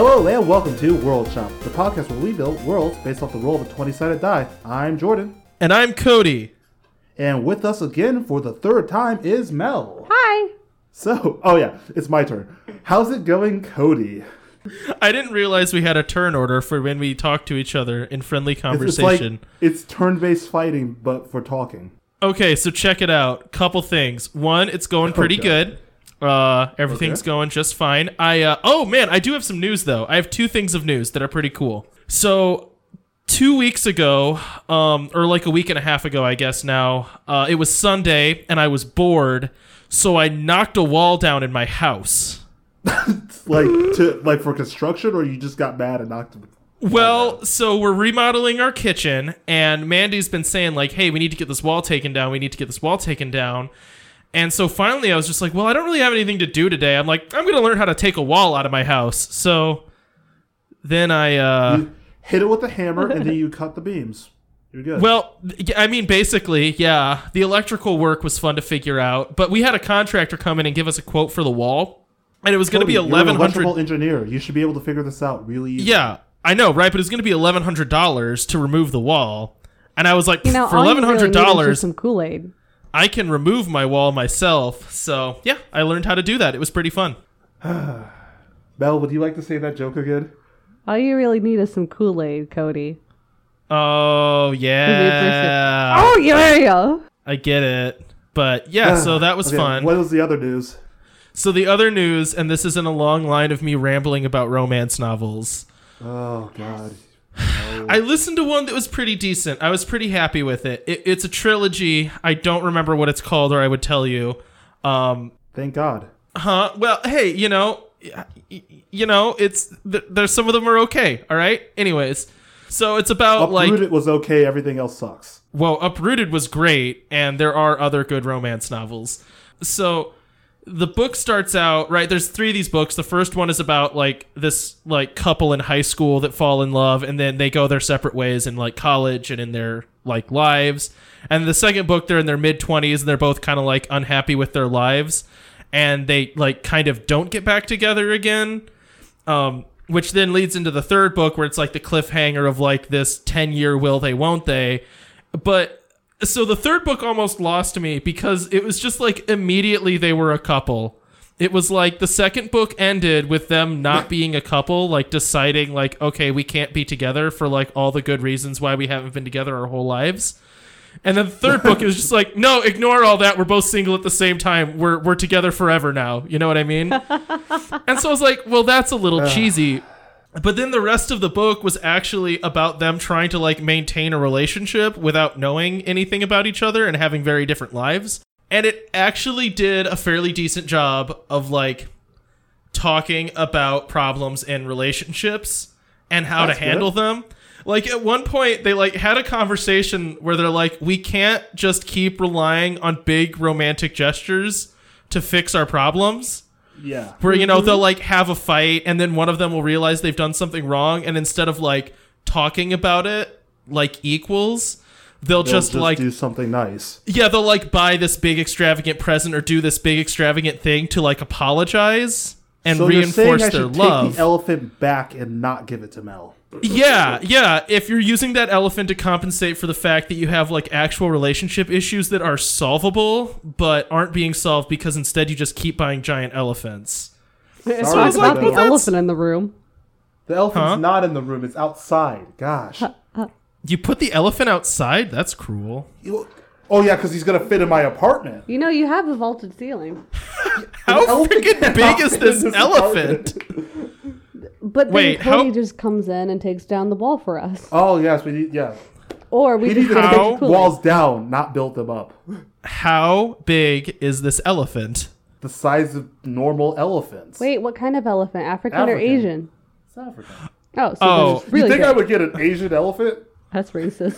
Hello and welcome to World Shop, the podcast where we build worlds based off the roll of a 20 sided die. I'm Jordan, And I'm Cody. and with us again for the third time is Mel. Hi. So, oh yeah, it's my turn. How's it going, Cody? I didn't realize we had a turn order for when we talk to each other in friendly It's, it's conversation. like it's turn based fighting, but for talking. okay, so check it out. Couple things. One, it's going pretty Okay. good. Uh, everything's Okay. going just fine. I uh, oh man, I do have some news though. I have two things of news that are pretty cool. So two weeks ago, um, or like a week and a half ago, I guess now, uh, it was Sunday and I was bored, so I knocked a wall down in my house. Like to like for construction, or you just got mad and knocked. It. Well, so we're remodeling our kitchen, and Mandy's been saying, like, hey, we need to get this wall taken down. We need to get this wall taken down. And so finally, I was just like, well, I don't really have anything to do today. I'm like, I'm going to learn how to take a wall out of my house. So then I, uh, hit it with a hammer and then you cut the beams. You're good. well, I mean, basically, yeah, the electrical work was fun to figure out, but we had a contractor come in and give us a quote for the wall, and it was going to be Cody, you're an 1100 electrical engineer. You should be able to figure this out really easy. Yeah, I know, right? But it's going to be eleven hundred dollars to remove the wall, and I was like, You know, for eleven hundred really need is dollars, some Kool Aid. I can remove my wall myself. So yeah, I learned how to do that. It was pretty fun. Mel, would you like to say that joke again? All you really need is some Kool Aid, Cody. Oh yeah, Oh yeah. I get it. But yeah, so that was Okay, fun. What was the other news? So the other news, and this isn't a long line of me rambling about romance novels. Oh God. I listened to one that was pretty decent. I was pretty happy with it. it it's a trilogy. I don't remember what it's called, or I would tell you. Um, Thank God. Huh? Well, hey, you know, you know, it's there's some of them are okay. All right. Anyways, so it's about like Uprooted was okay. Everything else sucks. well, Uprooted was great, and there are other good romance novels. So the book starts out right. There's three of these books. The first one is about like this like couple in high school that fall in love, and then they go their separate ways in like college and in their like lives. And the second book, they're in their mid twenties, and they're both kind of like unhappy with their lives, and they like kind of don't get back together again um, which then leads into the third book where it's like the cliffhanger of like this 10 year will they won't they but so the third book almost lost me because it was just like immediately they were a couple it was like the second book ended with them not being a couple like deciding like okay we can't be together for like all the good reasons why we haven't been together our whole lives and then the third book is just like, no, ignore all that. We're both single at the same time. We're we're together forever now. You know what I mean? and so I was like, well, that's a little cheesy. But then the rest of the book was actually about them trying to like maintain a relationship without knowing anything about each other and having very different lives. And it actually did a fairly decent job of like talking about problems in relationships and how That's to handle good. them. Like at one point they like had a conversation where they're like we can't just keep relying on big romantic gestures to fix our problems Yeah. where you know they'll mm-hmm. like have a fight and then one of them will realize they've done something wrong and instead of like talking about it like equals they'll They'll just, like do something nice. yeah they'll like buy this big extravagant present or do this big extravagant thing to like apologize and so you're saying reinforce I their should love take the elephant back and not give it to Mel. Yeah yeah if you're using that elephant to compensate for the fact that you have like actual relationship issues that are solvable but aren't being solved because instead you just keep buying giant elephants It's Sorry talk about about the Well, that's- elephant in the room. The elephant's Huh? not in the room. It's outside. Gosh. you put the elephant outside that's cruel You- oh yeah, because he's gonna fit in my apartment. You know, you have a vaulted ceiling. How freaking big is fit in this elephant? But then Wait, Cody how- just comes in and takes down the wall for us. Oh yes, we need. Yeah, Or we we just need to How? take of walls down, not build them up. How big is this elephant? The size of normal elephants. Wait, what kind of elephant? African, or African. Asian? It's African. Oh, so Oh. oh You really think big. I would get an Asian elephant? That's racist.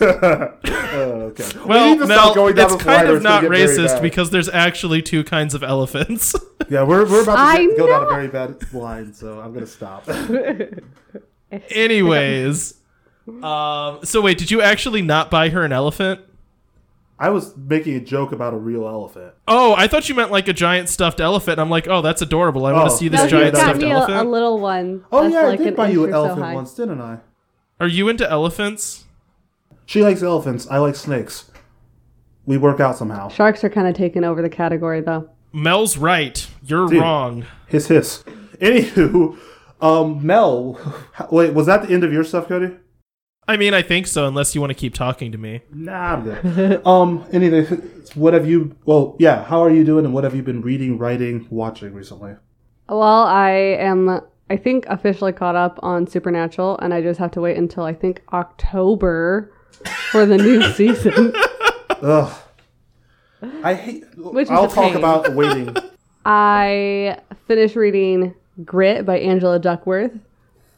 Oh, okay. Well, we Mel, going it's kind of not racist because there's actually two kinds of elephants. yeah, we're, we're about to get, go down a very bad line, so I'm gonna stop. Anyways, um, so wait, did you actually not buy her an elephant? I was making a joke about a real elephant. Oh, I thought you meant like a giant stuffed elephant. I'm like, oh, that's adorable. I want Oh. to see this No, giant got stuffed me elephant. a little one. Oh yeah, like I did an buy you an or so elephant once, didn't I? Are you into elephants? She likes elephants. I like snakes. We work out somehow. Sharks are kind of taking over the category, though. Mel's right. You're Dude. wrong. Hiss hiss. Anywho, um, Mel, wait, was that the end of your stuff, Cody? I mean, I think so, unless you want to keep talking to me. Nah, I'm good. um, anyway, what have you? Well, yeah. How are you doing, and what have you been reading, writing, watching recently? Well, I am, I think, officially caught up on Supernatural, and I just have to wait until I think October for the new season. Ugh. I hate. Which I'll talk pain. about waiting. I finished reading Grit by Angela Duckworth,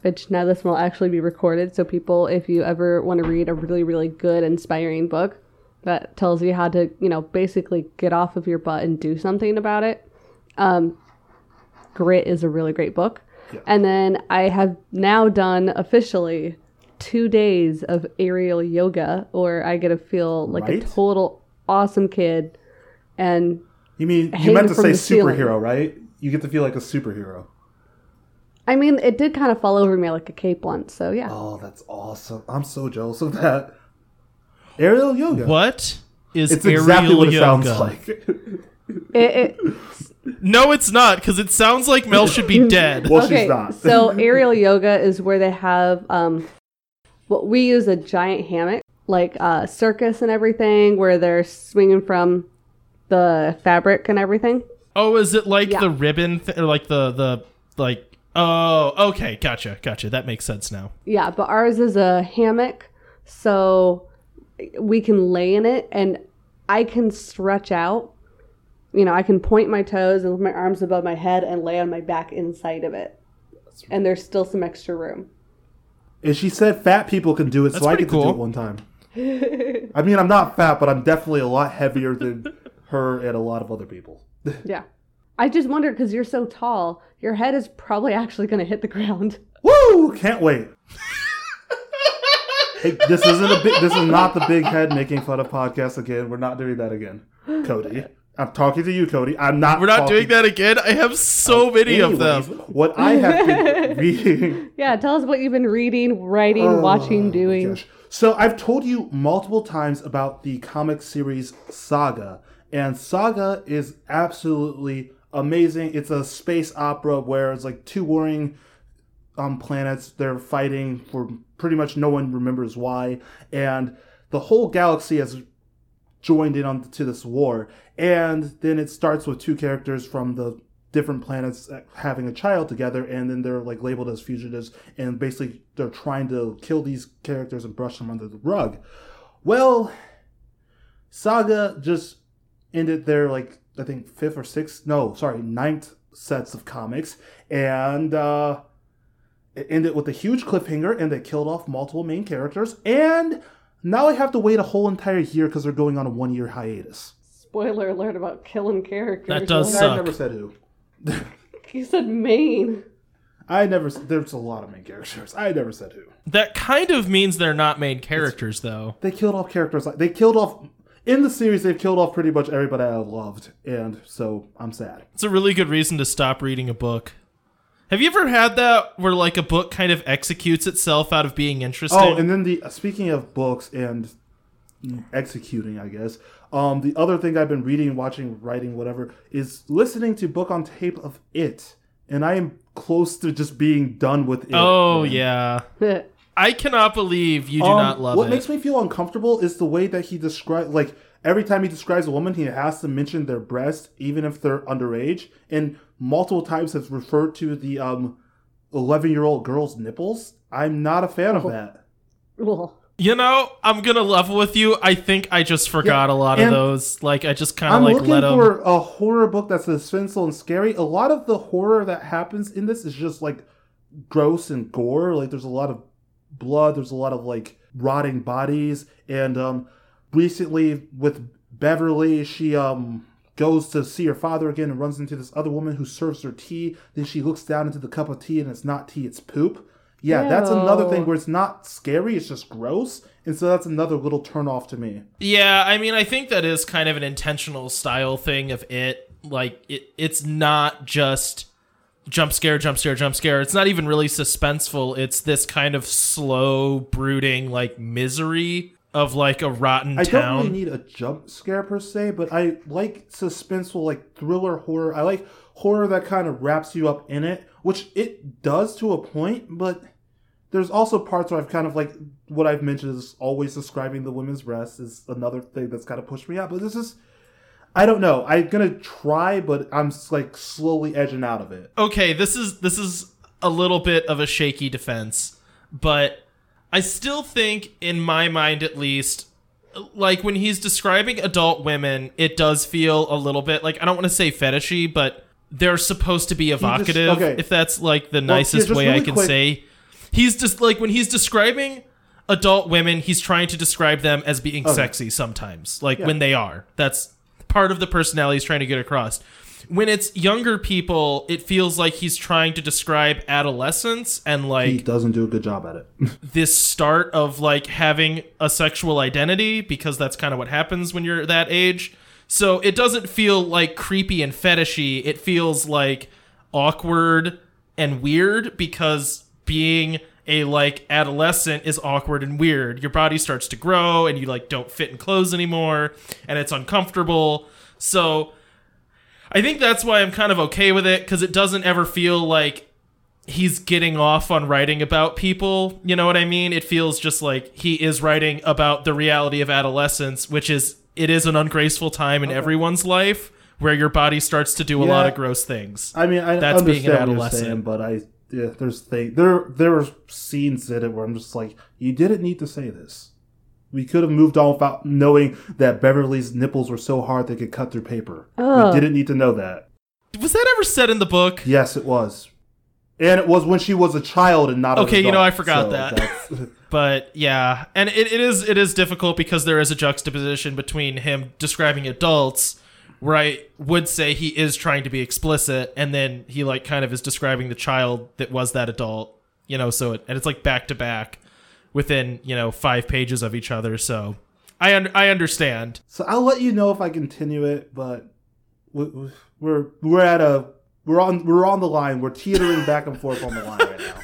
which now this will actually be recorded. So, people, if you ever want to read a really, really good, inspiring book that tells you how to, you know, basically get off of your butt and do something about it, um, Grit is a really great book. Yeah. And then I have now done officially two days of aerial yoga, or I get to feel like Right? a total awesome kid. And You mean you meant to say the ceiling. superhero, right? You get to feel like a superhero. I mean, it did kind of fall over me like a cape once, so yeah. Oh, that's awesome! I'm so jealous of that. Aerial yoga. What is It's aerial exactly what it yoga? sounds like. It, it, No, it's not, because it sounds like Mel should be dead. well, okay, she's not. so aerial yoga is where they have um, what we use a giant hammock, like uh, circus and everything, where they're swinging from the fabric and everything. Oh, is it like Yeah. the ribbon, th- or like the the like? Oh, okay, gotcha, gotcha. That makes sense now. Yeah, but ours is a hammock, so we can lay in it, and I can stretch out. You know, I can point my toes and with my arms above my head and lay on my back inside of it. And there's still some extra room. And she said fat people can do it, That's so I pretty get to do it one time. I mean, I'm not fat, but I'm definitely a lot heavier than her and a lot of other people. Yeah. I just wondered because you're so tall, your head is probably actually going to hit the ground. Woo! Can't wait. hey, this isn't a big. This is not the big head making fun of podcast again. We're not doing that again, Cody. I'm talking to you, Cody. I'm not. We're not talking- doing that again. I have so many of them. What I have been reading. Yeah, tell us what you've been reading, writing, watching, doing. Oh, Gosh. So I've told you multiple times about the comic series Saga, and Saga is absolutely amazing. It's a space opera where it's like two warring um, planets. They're fighting for pretty much no one remembers why, and the whole galaxy has joined in on to this war. And then it starts with two characters from the different planets having a child together, and then they're like labeled as fugitives, and basically they're trying to kill these characters and brush them under the rug. Well, Saga just ended their like I think fifth or sixth, no, sorry, ninth sets of comics, and uh, it ended with a huge cliffhanger, and they killed off multiple main characters, and now I have to wait a whole entire year because they're going on a one year hiatus. Spoiler alert about killing characters. That does I suck. never said who. You said main. I never. There's a lot of main characters. I never said who. That kind of means they're not main characters, though. They killed off characters like they killed off in the series. They've killed off pretty much everybody I loved, and so I'm sad. It's a really good reason to stop reading a book. Have you ever had that where like a book kind of executes itself out of being interesting? Oh, and then the speaking of books and executing, I guess. Um, the other thing I've been reading, watching, writing, whatever, is listening to book on tape of it, and I am close to just being done with it. oh man. yeah. I cannot believe you do Um, not love what it. What makes me feel uncomfortable is the way that he describes like every time he describes a woman he has to mention their breast even if they're underage and multiple times has referred to the um 11 year old girl's nipples i'm not a fan of that Well, you know, I'm gonna level with you. I think I just forgot a lot of those. Like I just kind of i'm like looking let them. for a horror book that's suspenseful and scary a lot of the horror that happens in this is just like gross and gore like there's a lot of blood there's a lot of like rotting bodies and um recently with beverly she um goes to see her father again and runs into this other woman who serves her tea then she looks down into the cup of tea and it's not tea it's poop Yeah, that's another thing where it's not scary, it's just gross. And so that's another little turn off to me. Yeah, I mean, I think that is kind of an intentional style thing of it. Like, it, it's not just jump scare, jump scare, jump scare. It's not even really suspenseful. It's this kind of slow, brooding, like, misery of, like, a rotten I don't really need a jump scare per se, but I like suspenseful, like thriller horror. I like horror that kind of wraps you up in it, which it does to a point, but there's also parts where I've kind of like what I've mentioned is always describing the women's breast is another thing that's kind of pushed me out. But this is, I don't know. I'm gonna try, but I'm like slowly edging out of it. okay, this is this is a little bit of a shaky defense, but I still think, in my mind at least, like when he's describing adult women, it does feel a little bit like I don't want to say fetishy, but they're supposed to be evocative. okay. If that's like the nicest just way I can quick- say, he's just like when he's describing adult women, he's trying to describe them as being sexy sometimes, like when they are. That's part of the personality he's trying to get across. When it's younger people, it feels like he's trying to describe adolescence and like He doesn't do a good job at it. this start of like having a sexual identity because that's kind of what happens when you're that age. So it doesn't feel like creepy and fetishy. It feels like awkward and weird because being a like adolescent is awkward and weird. Your body starts to grow and you like don't fit in clothes anymore and it's uncomfortable. So I think that's why I'm kind of okay with it because it doesn't ever feel like he's getting off on writing about people. You know what I mean? It feels just like he is writing about the reality of adolescence, which is it is an ungraceful time in everyone's life where your body starts to do a lot of gross things. I mean, I That's being understand an adolescent. saying, but I yeah, there's thing there there are scenes in it where I'm just like, you didn't need to say this. We could have moved on without knowing that Beverly's nipples were so hard they could cut through paper. Ugh. We oh. didn't need to know that. Was that ever said in the book? Yes, it was, and it was when she was a child and not. an Okay, you know, I forgot so that. But yeah, and it, it is it is difficult because there is a juxtaposition between him describing adults, where I would say he is trying to be explicit, and then he like kind of is describing the child that was that adult, you know. So it, and it's like back to back within you know five pages of each other. So I un- I understand. so I'll let you know if I continue it, but we- we- we're we're at a we're on we're on the line. We're teetering back and forth on the line right now.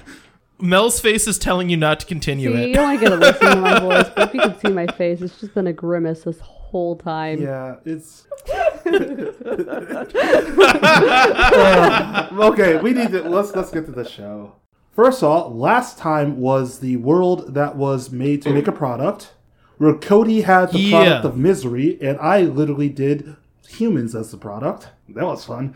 Mel's face is telling you not to continue See, it. you don't get to listen to my voice, but if you can see my face, it's just been a grimace this whole time. Yeah, it's. Uh, okay, we need to let's let's get to the show. First of all, last time was the world that was made to make a product, where Cody had the Yeah. product of misery, and I literally did humans as the product. That was fun.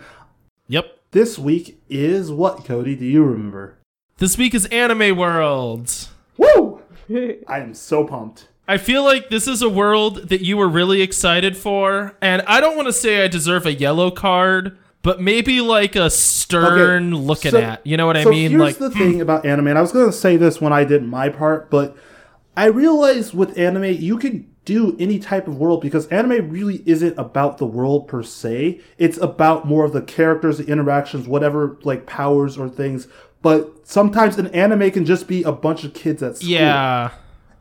Yep. This week is what, Cody? Do you remember? This week is Anime World. Woo! I am so pumped. I feel like this is a world that you were really excited for, and I don't want to say I deserve a yellow card, but maybe like a stern Okay, looking so- at. You know what I mean? Here's Like, the thing about anime, and I was going to say this when I did my part, but I realized with anime, you can do any type of world because anime really isn't about the world per se. It's about more of the characters, the interactions, whatever like powers or things. But sometimes an anime can just be a bunch of kids at school. yeah.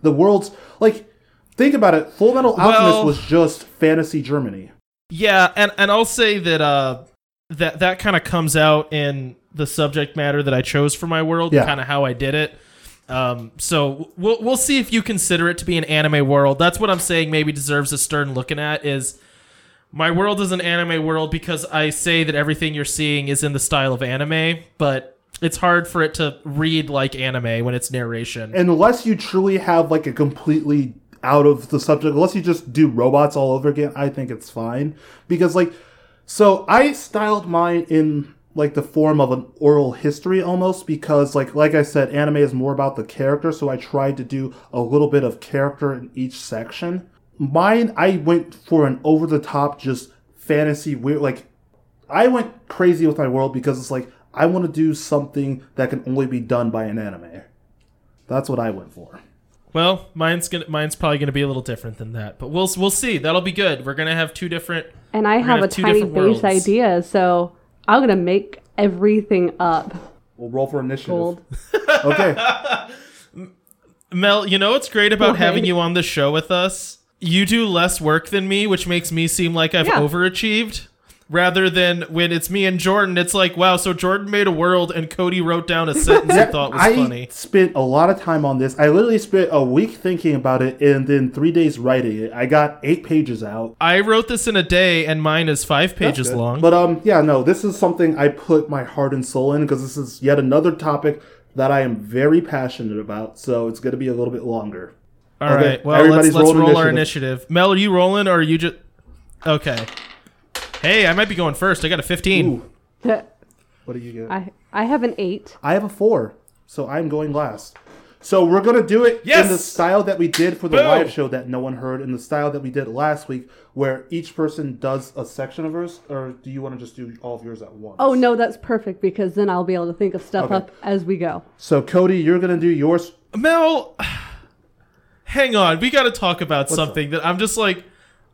The world's like, think about it. Fullmetal Alchemist Well- was just fantasy Germany. Yeah, and and I'll say that uh that that kind of comes out in the subject matter that I chose for my world, Yeah. kind of how I did it. Um, so we'll we'll see if you consider it to be an anime world. That's what I'm saying. Maybe deserves a stern looking at is my world is an anime world because I say that everything you're seeing is in the style of anime, but it's hard for it to read like anime when it's narration. unless you truly have like a completely out of the subject, unless you just do robots all over again, I think it's fine. Because like, so I styled mine in like the form of an oral history almost because like like I said, anime is more about the character, so I tried to do a little bit of character in each section. Mine, I went for an over the top, just fantasy weird like I went crazy with my world because it's like I want to do something that can only be done by an anime. That's what I went for. Well, mine's gonna mine's probably gonna be a little different than that, but we'll we'll see. That'll be good. We're gonna have two different. And I We're have a two tiny base worlds. idea, so I'm gonna make everything up. We'll roll for initiative. Gold. Okay. Mel, you know what's great about Okay. having you on the show with us? You do less work than me, which makes me seem like I've Yeah. overachieved. Rather than when it's me and Jordan, it's like, wow, so Jordan made a world and Cody wrote down a sentence he thought was I funny. spent a lot of time on this. I literally spent a week thinking about it and then three days writing it. I got eight pages out. I wrote this in a day and mine is five pages long. But um, yeah, no, this is something I put my heart and soul in because this is yet another topic that I am very passionate about. So it's going to be a little bit longer. All Okay, right, well, let's, let's roll our initiative. initiative. Mel, are you rolling or are you just. Okay. Hey, I might be going first. I got a 15. Ooh, what do you get? I I have an eight. I have a four, so I'm going last. So we're gonna do it Yes! in the style that we did for the Boom! live show that no one heard, in the style that we did last week, where each person does a section of yours, or do you want to just do all of yours at once? Oh no, that's perfect because then I'll be able to think of stuff Okay. up as we go. So Cody, you're gonna do yours. Mel, hang on. We got to talk about something that I'm just like,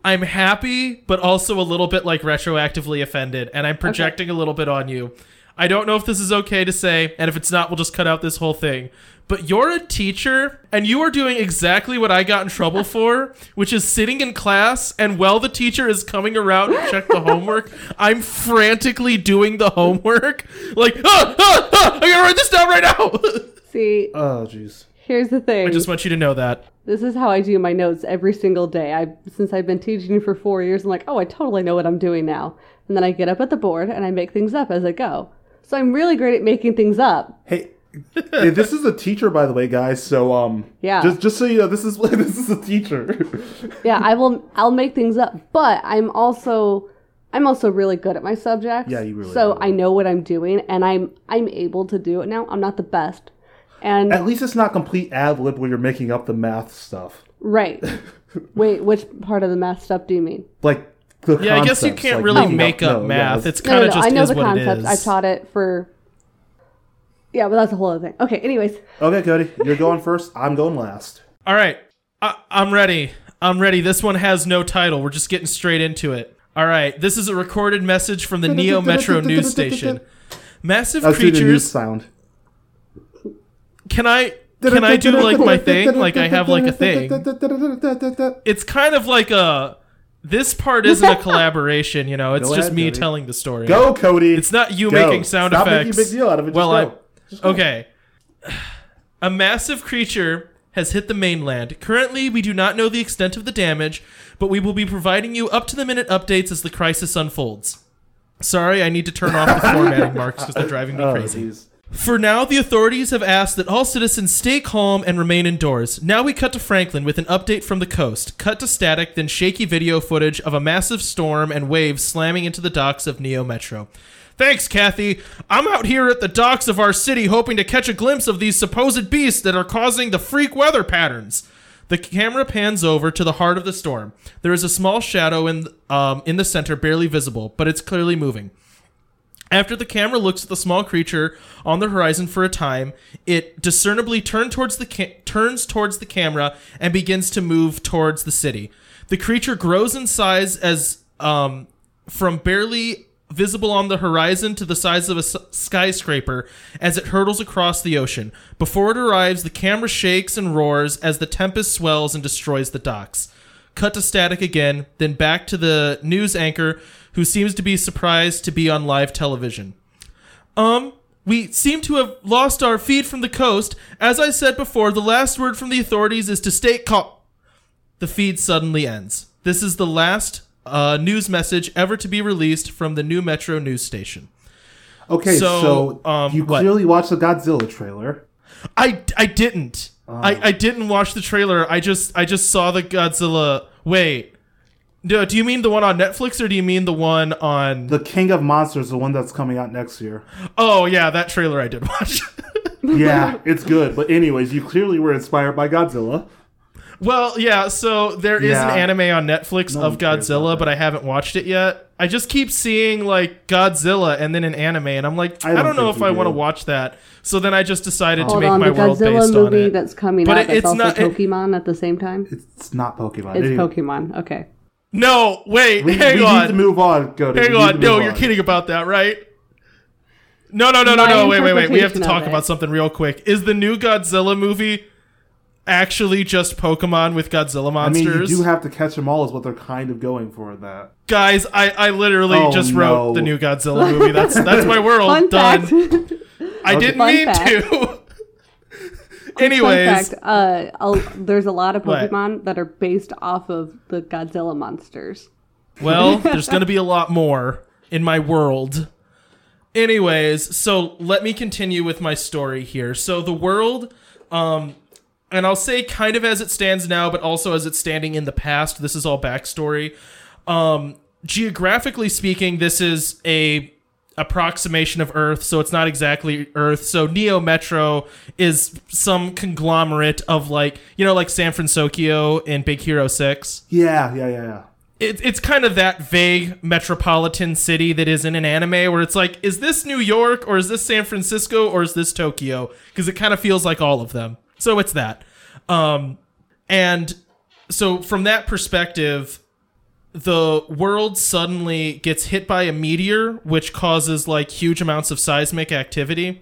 I'm happy, but also a little bit like retroactively offended, and I'm projecting a little bit on you. I don't know if this is okay to say, and if it's not, we'll just cut out this whole thing. But you're a teacher, and you are doing exactly what I got in trouble for, which is sitting in class, and while the teacher is coming around to check the homework, I'm frantically doing the homework. Like, ah, ah, ah, I gotta write this down right now. See, Oh, jeez. Here's the thing. I just want you to know that. This is how I do my notes every single day. I since I've been teaching for four years, I'm like, oh, I totally know what I'm doing now. And then I get up at the board and I make things up as I go. So I'm really great at making things up. Hey, hey, this is a teacher, by the way, guys. So um, Yeah. just just so you know, this is this is a teacher. Yeah, I will. I'll make things up, but I'm also. I'm also really good at my subjects. Yeah, you really So are. I know what I'm doing, and I'm I'm able to do it now. I'm not the best, and At least it's not complete ad lib where you're making up the math stuff. right. Wait, which part of the math stuff do you mean? Like the Yeah, I guess you can't like really making make no, up yeah, math. it's- it's No, kind no, of no. just I know is the what concept. I've taught it for. Yeah, but that's a whole other thing. Okay. Anyways, okay, Cody, you're going first. I'm going last. All right, I- I'm ready. I'm ready. This one has no title. We're just getting straight into it. All right, this is a recorded message from the Neo Metro news station. Massive Let's do the news creatures. sound. Can I? Can I do like my thing? Like I have like a thing. It's kind of like a. This part isn't a collaboration, you know. It's Go just ahead, me Cody. telling the story. Go, Cody. It's not you Go. making sound Stop effects. making a big deal out of it. Just well, go. I Just okay. A massive creature has hit the mainland. Currently, we do not know the extent of the damage, but we will be providing you up to the minute updates as the crisis unfolds. Sorry, I need to turn off the formatting marks because they're driving me Oh, crazy. jeez. For now, the authorities have asked that all citizens stay calm and remain indoors. Now we cut to Franklin with an update from the coast. Cut to static, then shaky video footage of a massive storm and waves slamming into the docks of Neo Metro. Thanks, Kathy. I'm out here at the docks of our city hoping to catch a glimpse of these supposed beasts that are causing the freak weather patterns. The camera pans over to the heart of the storm. There is a small shadow in um, in the center, barely visible, but it's clearly moving. After the camera looks at the small creature on the horizon for a time, it discernibly towards the ca- turns towards the camera and begins to move towards the city. The creature grows in size as um, from barely visible on the horizon to the size of a skyscraper as it hurtles across the ocean. Before it arrives, the camera shakes and roars as the tempest swells and destroys the docks. Cut to static again, then back to the news anchor who seems to be surprised to be on live television. Um, we seem to have lost our feed from the coast. As I said before, the last word from the authorities is to stay calm. The feed suddenly ends. This is the last uh, news message ever to be released from the Neo Metro news station. Okay, So, so, um, you what? clearly watched the Godzilla trailer. I, I didn't. I, I didn't watch the trailer. I just I just saw the Godzilla. Wait, do, do you mean the one on Netflix or do you mean the one on? The King of Monsters, the one that's coming out next year. Oh yeah, that trailer I did watch. Yeah, it's good. But anyways, you clearly were inspired by Godzilla. well, yeah. So there is Yeah. an anime on Netflix No of one cares about Godzilla, but I haven't watched it yet. I just keep seeing like Godzilla and then an anime, and I'm like, I I don't don't, know if I want to watch that. So then I just decided to make on. my The world Godzilla based on movie it. that's coming But out it- that's it's also not- it- Pokemon at the same time. It's not Pokemon. It's Anyway, Pokemon. Okay. No, wait, We, hang we on. need to move on. Go to Hang we on. No, move you're on. kidding about that, right? No, no, no, no, My no. Wait, wait, wait. We have to talk about something real quick. Is the new Godzilla movie actually just Pokemon with Godzilla monsters? I mean, you do have to catch them all, is what they're kind of going for in that. Guys, I, I literally Oh, just no. wrote the new Godzilla movie. That's that's my world Fun done. fact. I didn't Fun mean fact. to. Anyways, fact, uh, there's a lot of What? Pokemon that are based off of the Godzilla monsters. well, there's going to be a lot more in my world. Anyways, so let me continue with my story here. So the world, um, and I'll say kind of as it stands now, but also as it's standing in the past. This is all backstory. Um, geographically speaking, this is a approximation of Earth, so it's not exactly Earth. So Neo Metro is some conglomerate of like you know like San Francisco in Big Hero Six Yeah, yeah, yeah, yeah. it, it's kind of that vague metropolitan city that is in an anime where it's like, is this New York or is this San Francisco or is this Tokyo? Because it kind of feels like all of them. So it's that. Um, and so from that perspective, the world suddenly gets hit by a meteor, which causes like huge amounts of seismic activity.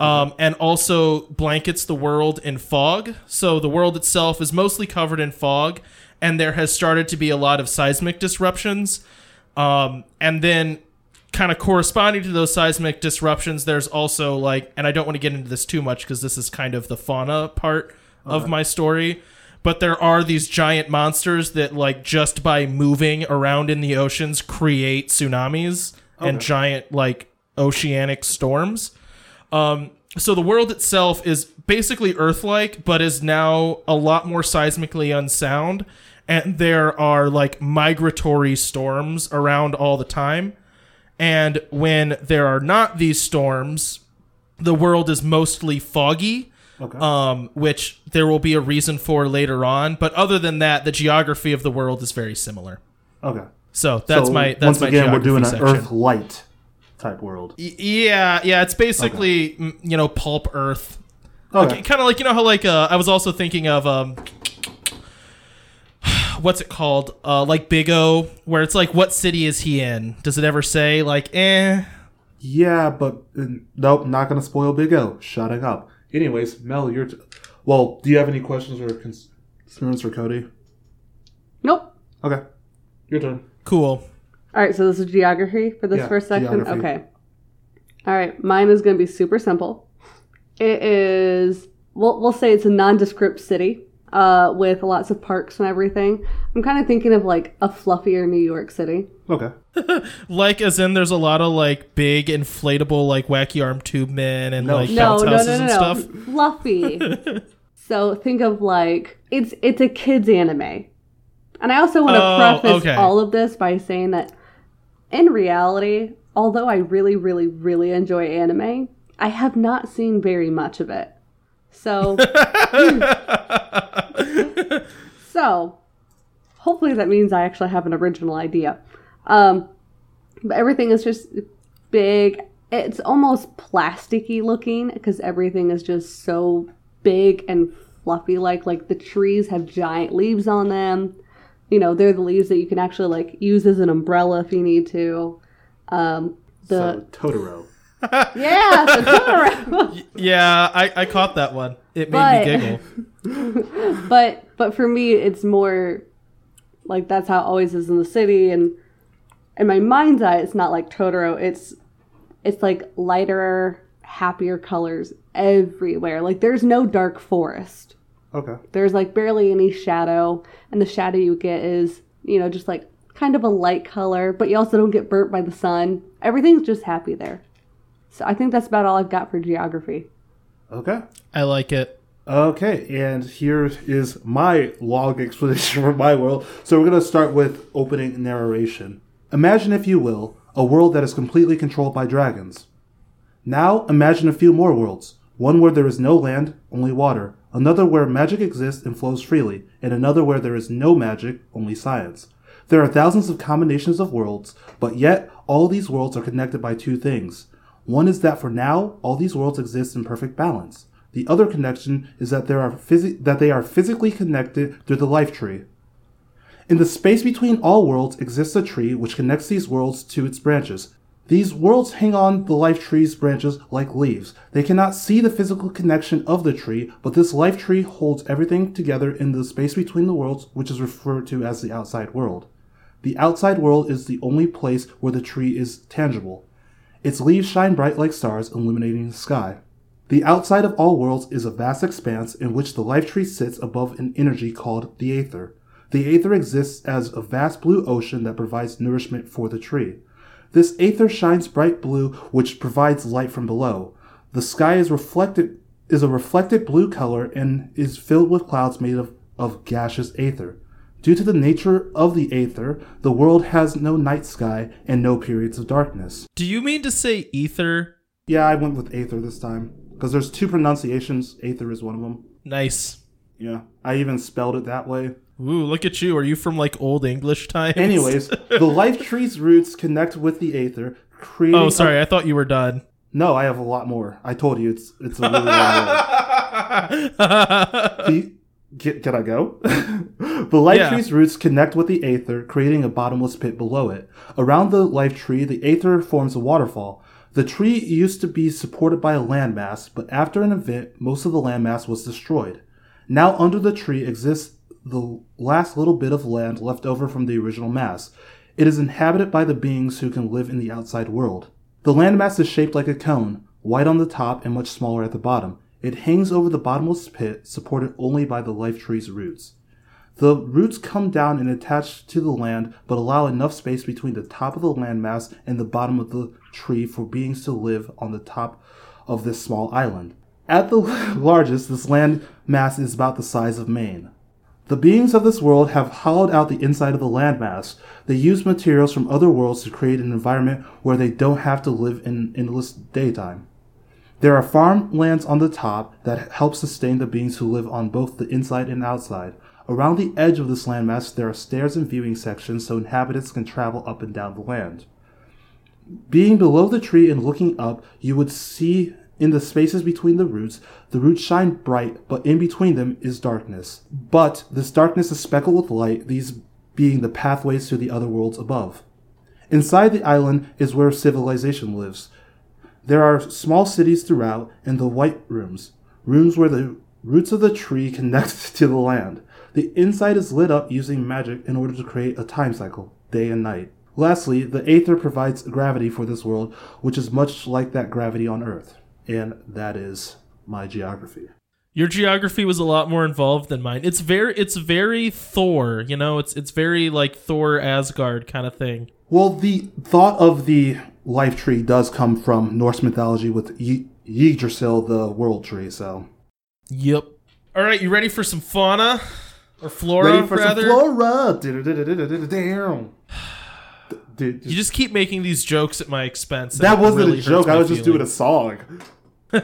Um, and also blankets the world in fog. So the world itself is mostly covered in fog, and there has started to be a lot of seismic disruptions. Um, and then, kind of corresponding to those seismic disruptions, there's also like, and I don't want to get into this too much because this is kind of the fauna part of my story. But there are these giant monsters that, like, just by moving around in the oceans, create tsunamis and giant, like, oceanic storms. Um, so the world itself is basically Earth-like, but is now a lot more seismically unsound, and there are like migratory storms around all the time. And when there are not these storms, the world is mostly foggy, Okay. um, which there will be a reason for later on. But other than that, the geography of the world is very similar. okay. So that's so my that's once my again, we're doing an section. Earth light type world. Y- Yeah, yeah, it's basically mm, you know pulp Earth. Okay. kind of like you know how like uh, I was also thinking of um, what's it called? Uh, like Big O, where it's like, what city is he in? Does it ever say like, eh? Yeah, but nope, not gonna spoil Big O. Shutting up. Anyways, Mel, you're. T- well, do you have any questions or concerns for Cody? Nope. Okay, your turn. Cool. All right, so this is geography for this Yeah, first section. geography. Okay. All right, mine is going to be super simple. It is we'll we'll say it's a nondescript city uh, with lots of parks and everything. I'm kind of thinking of like a fluffier New York City. Okay. Like as in, there's a lot of like big inflatable like wacky arm tube men and No. like No, bounce no, houses no, no, and stuff. Fluffy. so think of like it's it's a kids anime. And I also want to Oh, preface okay. all of this by saying that in reality, although I really, really, really enjoy anime, I have not seen very much of it. So So hopefully that means I actually have an original idea. Um, but everything is just big. It's almost plasticky looking because everything is just so big and fluffy. Like like the trees have giant leaves on them. You know, they're the leaves that you can actually like use as an umbrella if you need to. Um, the so Totoro. yeah, the Totoro. Yeah, I, I caught that one. It made But- me giggle. but but for me it's more like that's how it always is in the city. And in my mind's eye it's not like totoro. It's it's like lighter happier colors everywhere. Like there's no dark forest. Okay. there's like barely any shadow. And the shadow you get is you know just like kind of a light color. But you also don't get burnt by the sun. Everything's just happy there. So i think that's about all i've got for geography. Okay. I like it. Okay, and here is my long explanation for my world. So we're going to start with opening narration. Imagine, if you will, a world that is completely controlled by dragons. Now imagine a few more worlds. One where there is no land, only water. Another where magic exists and flows freely. And another where there is no magic, only science. There are thousands of combinations of worlds, but yet all these worlds are connected by two things. One is that for now, all these worlds exist in perfect balance. The other connection is that there are that they are physically connected through the life tree. In the space between all worlds exists a tree which connects these worlds to its branches. These worlds hang on the life tree's branches like leaves. They cannot see the physical connection of the tree, but this life tree holds everything together in the space between the worlds, which is referred to as the outside world. The outside world is the only place where the tree is tangible. Its leaves shine bright like stars, illuminating the sky. The outside of all worlds is a vast expanse in which the life tree sits above an energy called the Aether. The Aether exists as a vast blue ocean that provides nourishment for the tree. This Aether shines bright blue, which provides light from below. The sky is reflected is a reflected blue color and is filled with clouds made of, of gaseous Aether. Due to the nature of the Aether, the world has no night sky and no periods of darkness. Do you mean to say ether? Yeah, I went with Aether this time because there's two pronunciations. Aether is one of them. Nice. Yeah, I even spelled it that way. Ooh, look at you. Are you from like old English times? Anyways, the life tree's roots connect with the Aether, creating. Oh, sorry. I thought you were done. no, I have a lot more. I told you it's it's a really long. The- Get, can I go? the life Yeah. tree's roots connect with the Aether, creating a bottomless pit below it. Around the life tree, the Aether forms a waterfall. The tree used to be supported by a landmass, but after an event, most of the landmass was destroyed. Now under the tree exists the last little bit of land left over from the original mass. It is inhabited by the beings who can live in the outside world. The landmass is shaped like a cone, white on the top and much smaller at the bottom. It hangs over the bottomless pit, supported only by the life tree's roots. The roots come down and attach to the land, but allow enough space between the top of the landmass and the bottom of the tree for beings to live on the top of this small island. At the largest, this land mass is about the size of Maine. The beings of this world have hollowed out the inside of the landmass. They use materials from other worlds to create an environment where they don't have to live in endless daytime. There are farmlands on the top that help sustain the beings who live on both the inside and outside. Around the edge of this landmass, there are stairs and viewing sections so inhabitants can travel up and down the land. Being below the tree and looking up, you would see in the spaces between the roots, the roots shine bright, but in between them is darkness. But this darkness is speckled with light, these being the pathways to the other worlds above. Inside the island is where civilization lives. There are small cities throughout, and the white rooms, rooms where the roots of the tree connect to the land. The inside is lit up using magic in order to create a time cycle, day and night. Lastly, the Aether provides gravity for this world, which is much like that gravity on Earth. And that is my geography. Your geography was a lot more involved than mine. It's very it's very Thor, you know, it's it's very like Thor Asgard kind of thing. Well, the thought of the life tree does come from Norse mythology with y- Yggdrasil, the world tree, so. Yep. All right, you ready for some fauna or flora Ready for rather? flora! Damn. You just keep making these jokes at my expense. that wasn't really a joke. I was just doing a song.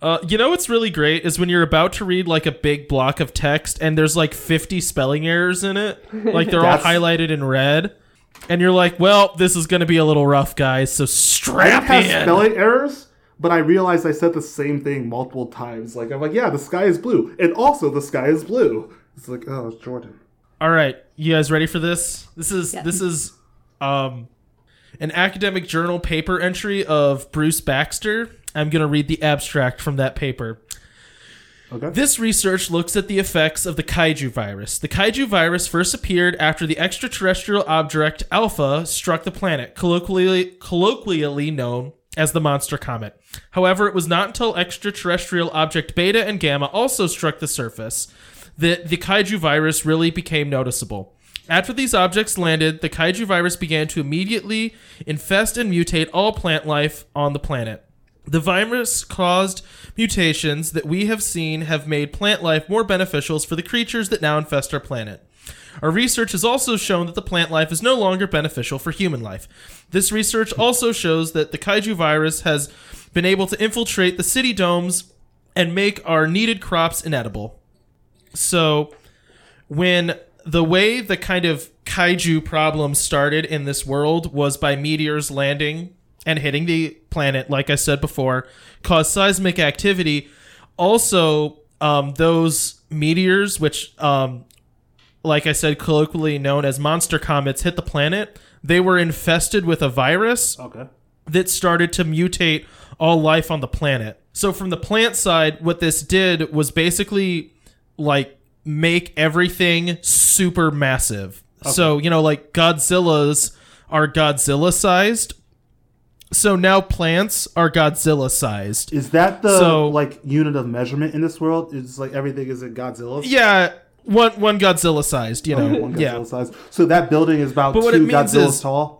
Uh, you know what's really great is when you're about to read like a big block of text and there's like 50 spelling errors in it, like they're all highlighted in red, and you're like, "Well, this is going to be a little rough, guys. So strap in." spelling errors, but I realized I said the same thing multiple times. Like I'm like, yeah, the sky is blue, and also the sky is blue. It's like, oh, it's Jordan. All right, you guys ready for this? This is Yeah. this is um an academic journal paper entry of Bruce Baxter. I'm going to read the abstract from that paper. Okay. This research looks at the effects of the kaiju virus. The kaiju virus first appeared after the extraterrestrial object Alpha struck the planet, colloquially, colloquially known as the monster comet. However, it was not until extraterrestrial object Beta and Gamma also struck the surface that the kaiju virus really became noticeable. After these objects landed, the kaiju virus began to immediately infest and mutate all plant life on the planet. The virus caused mutations that we have seen have made plant life more beneficial for the creatures that now infest our planet. Our research has also shown that the plant life is no longer beneficial for human life. This research also shows that the kaiju virus has been able to infiltrate the city domes and make our needed crops inedible. So, when the way the kind of kaiju problem started in this world was by meteors landing and hitting the planet, like I said before, caused seismic activity. Also, um, those meteors, which um, like I said, colloquially known as monster comets, hit the planet, they were infested with a virus Okay. That started to mutate all life on the planet. So from the plant side, what this did was basically like make everything super massive. So, you know, like Godzilla's are Godzilla sized. So now plants are Godzilla sized. Is that the So- like unit of measurement in this world? It's like everything is in Godzilla. Yeah, one one Godzilla sized, you know. Okay, one Godzilla yeah. size. So that building is about But two Godzillas is- tall.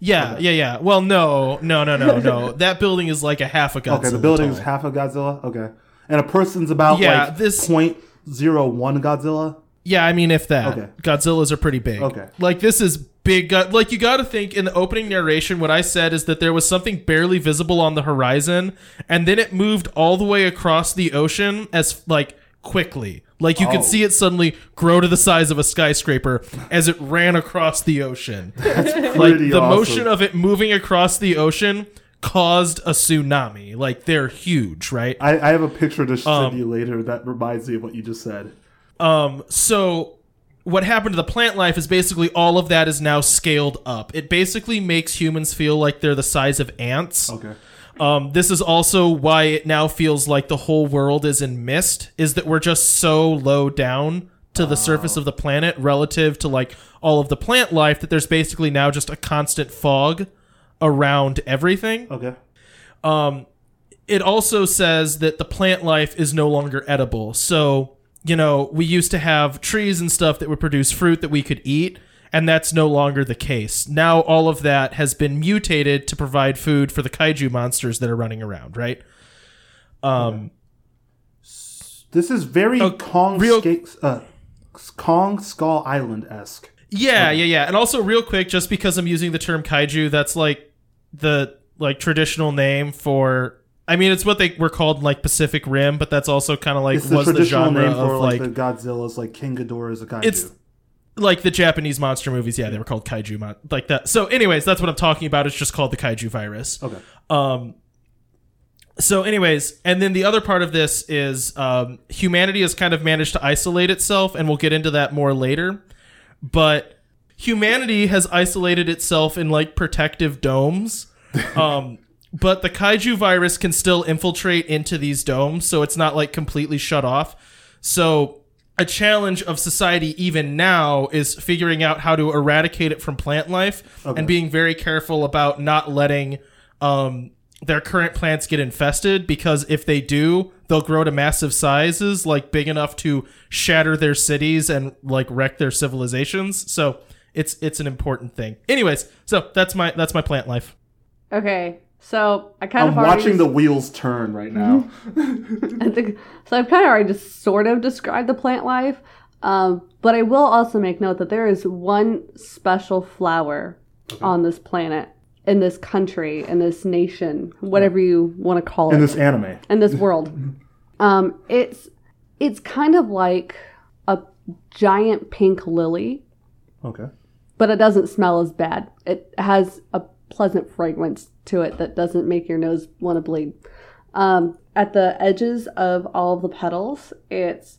Yeah, yeah, yeah. Well, no, no, no, no, no. that building is like a half a Godzilla. Okay, the building's tall. half a Godzilla. Okay, and a person's about Yeah, like this- point zero one Godzilla. Yeah, I mean, if that. Okay. Godzillas are pretty big. Okay. Like, this is big. Like, you got to think in the opening narration, what I said is that there was something barely visible on the horizon, and then it moved all the way across the ocean as, like, quickly. Like, you Oh. could see it suddenly grow to the size of a skyscraper as it ran across the ocean. like, Pretty the awesome. motion of it moving across the ocean caused a tsunami. Like, they're huge, right? I, I have a picture to send Um, you later that reminds me of what you just said. Um, so what happened to the plant life is basically all of that is now scaled up. It basically makes humans feel like they're the size of ants. Okay. Um, this is also why it now feels like the whole world is in mist, is that we're just so low down to the surface of the planet relative to like all of the plant life that there's basically now just a constant fog around everything. Okay. Um, it also says that the plant life is no longer edible. So, you know, we used to have trees and stuff that would produce fruit that we could eat, and that's no longer the case. Now all of that has been mutated to provide food for the kaiju monsters that are running around, right? Um, This is very Oh, Kong real- Ska- uh, Kong Skull Island esque. yeah, yeah, yeah. And also real quick, just because I'm using the term kaiju, that's like the like traditional name for I mean, it's what they were called in, like Pacific Rim, but that's also kind of like It's the was the traditional genre name of like like, the Godzillas, like King Ghidorah is a kaiju. It's- like the Japanese monster movies, yeah, they were called kaiju mon- like that. So, anyways, that's what I'm talking about. It's just called the kaiju virus. okay. Um, so, anyways, and then the other part of this is um, humanity has kind of managed to isolate itself, and we'll get into that more later. But humanity has isolated itself in like protective domes. Um, but the kaiju virus can still infiltrate into these domes, so it's not like completely shut off. So, a challenge of society even now is figuring out how to eradicate it from plant life Okay. and being very careful about not letting um, their current plants get infested because if they do, they'll grow to massive sizes, like big enough to shatter their cities and like wreck their civilizations. So it's it's an important thing. Anyways, so that's my that's my plant life. Okay, so I kind of I'm of already watching the wheels turn right now. I think so. I've kind of already just sort of described the plant life, um, but I will also make note that there is one special flower on this planet, in this country, in this nation, whatever you want to call it, in this anime. in this world. Um, it's it's kind of like a giant pink lily, Okay. but it doesn't smell as bad. It has a pleasant fragrance to it that doesn't make your nose want to bleed. Um, at the edges of all of the petals, it's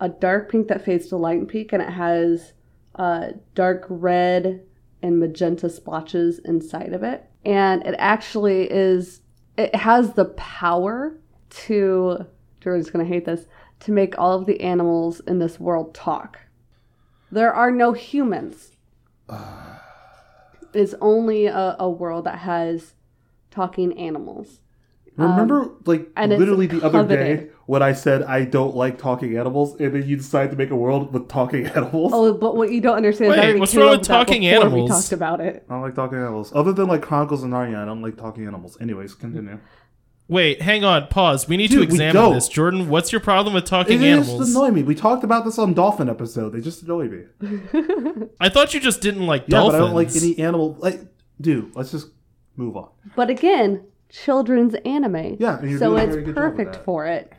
a dark pink that fades to light pink, and it has uh, dark red and magenta splotches inside of it. And it actually is, it has the power to, Jordan's going to hate this, to make all of the animals in this world talk. There are no humans. It's only a, a world that has talking animals. Remember, like Um, and it's literally the other day coveted. when I said I don't like talking animals, and then you decide to make a world with talking animals. Oh, but what you don't understand Wait, I already what's wrong with talking animals? We talked about it. I don't like talking animals. Other than like Chronicles of Narnia, I don't like talking animals. Anyways, continue. Wait, hang on, pause. We need Dude, to examine this. Jordan, what's your problem with talking It just animals? annoy me. We talked about this on Dolphin episode. They just annoy me. I thought you just didn't like Yeah, dolphins. but I don't like any animal. Like, dude, let's just move on. But again, children's anime. Yeah, and you're so doing a it's very good job with perfect that. for it.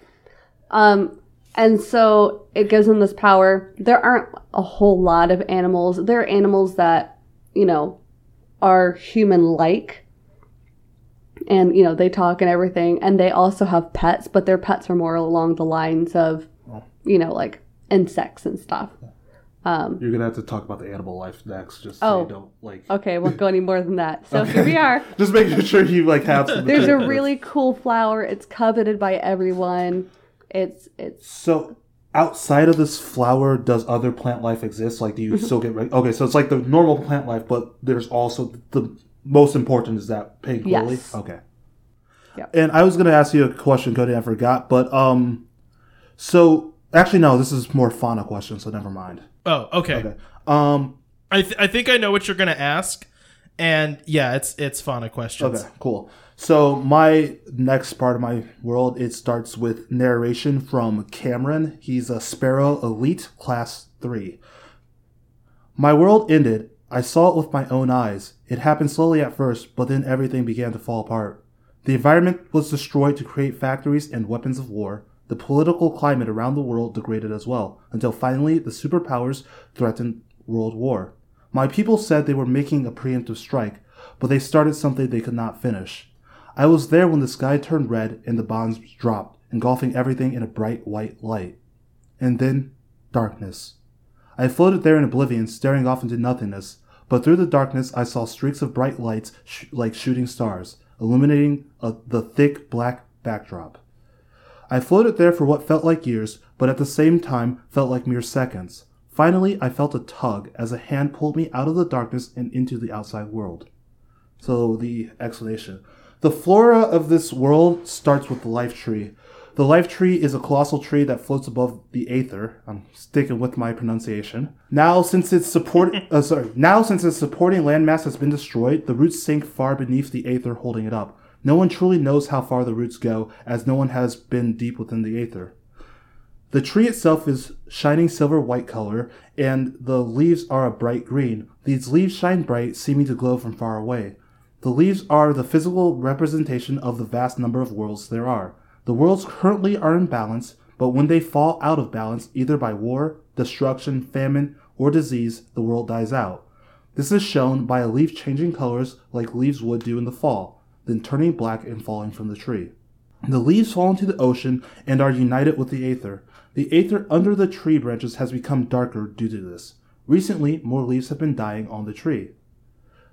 Um, and so it gives them this power. There aren't a whole lot of animals. There are animals that you know are human-like, and you know they talk and everything. And they also have pets, but their pets are more along the lines of, Oh. you know, like insects and stuff. um, You're gonna have to talk about the animal life next, just so Oh. you don't like. Okay, won't go any more than that. So here we are. Just making sure you like have some. There's a really cool flower. It's coveted by everyone. It's it's So outside of this flower, does other plant life exist? Like, do you Mm-hmm. still get reg- okay? So it's like the normal plant life, but there's also the most important is that pink lily. Yes. Okay. Yep. And I was gonna ask you a question, Cody. I forgot, but um, so actually no, this is more fauna question, so never mind. Oh, okay. Okay. Um. I th- I think I know what you're gonna ask, and yeah, it's it's fauna questions. Okay. Cool. So my next part of my world, it starts with narration from Cameron. He's a Sparrow Elite Class Three. My world ended. I saw it with my own eyes. It happened slowly at first, but then everything began to fall apart. The environment was destroyed to create factories and weapons of war. The political climate around the world degraded as well, until finally the superpowers threatened world war. My people said they were making a preemptive strike, but they started something they could not finish. I was there when the sky turned red and the bombs dropped, engulfing everything in a bright white light. And then, darkness. I floated there in oblivion, staring off into nothingness, but through the darkness I saw streaks of bright lights sh- like shooting stars, illuminating uh, the thick black backdrop. I floated there for what felt like years, but at the same time felt like mere seconds. Finally, I felt a tug as a hand pulled me out of the darkness and into the outside world. So, the explanation. The flora of this world starts with the life tree. The life tree is a colossal tree that floats above the aether. I'm sticking with my pronunciation. Now, since its support, uh, sorry, now since its supporting landmass has been destroyed, the roots sink far beneath the aether, holding it up. No one truly knows how far the roots go, as no one has been deep within the aether. The tree itself is shining silver white color, and the leaves are a bright green. These leaves shine bright, seeming to glow from far away. The leaves are the physical representation of the vast number of worlds there are. The worlds currently are in balance, but when they fall out of balance, either by war, destruction, famine, or disease, the world dies out. This is shown by a leaf changing colors like leaves would do in the fall, then turning black and falling from the tree. The leaves fall into the ocean and are united with the aether. The aether under the tree branches has become darker due to this. Recently, more leaves have been dying on the tree.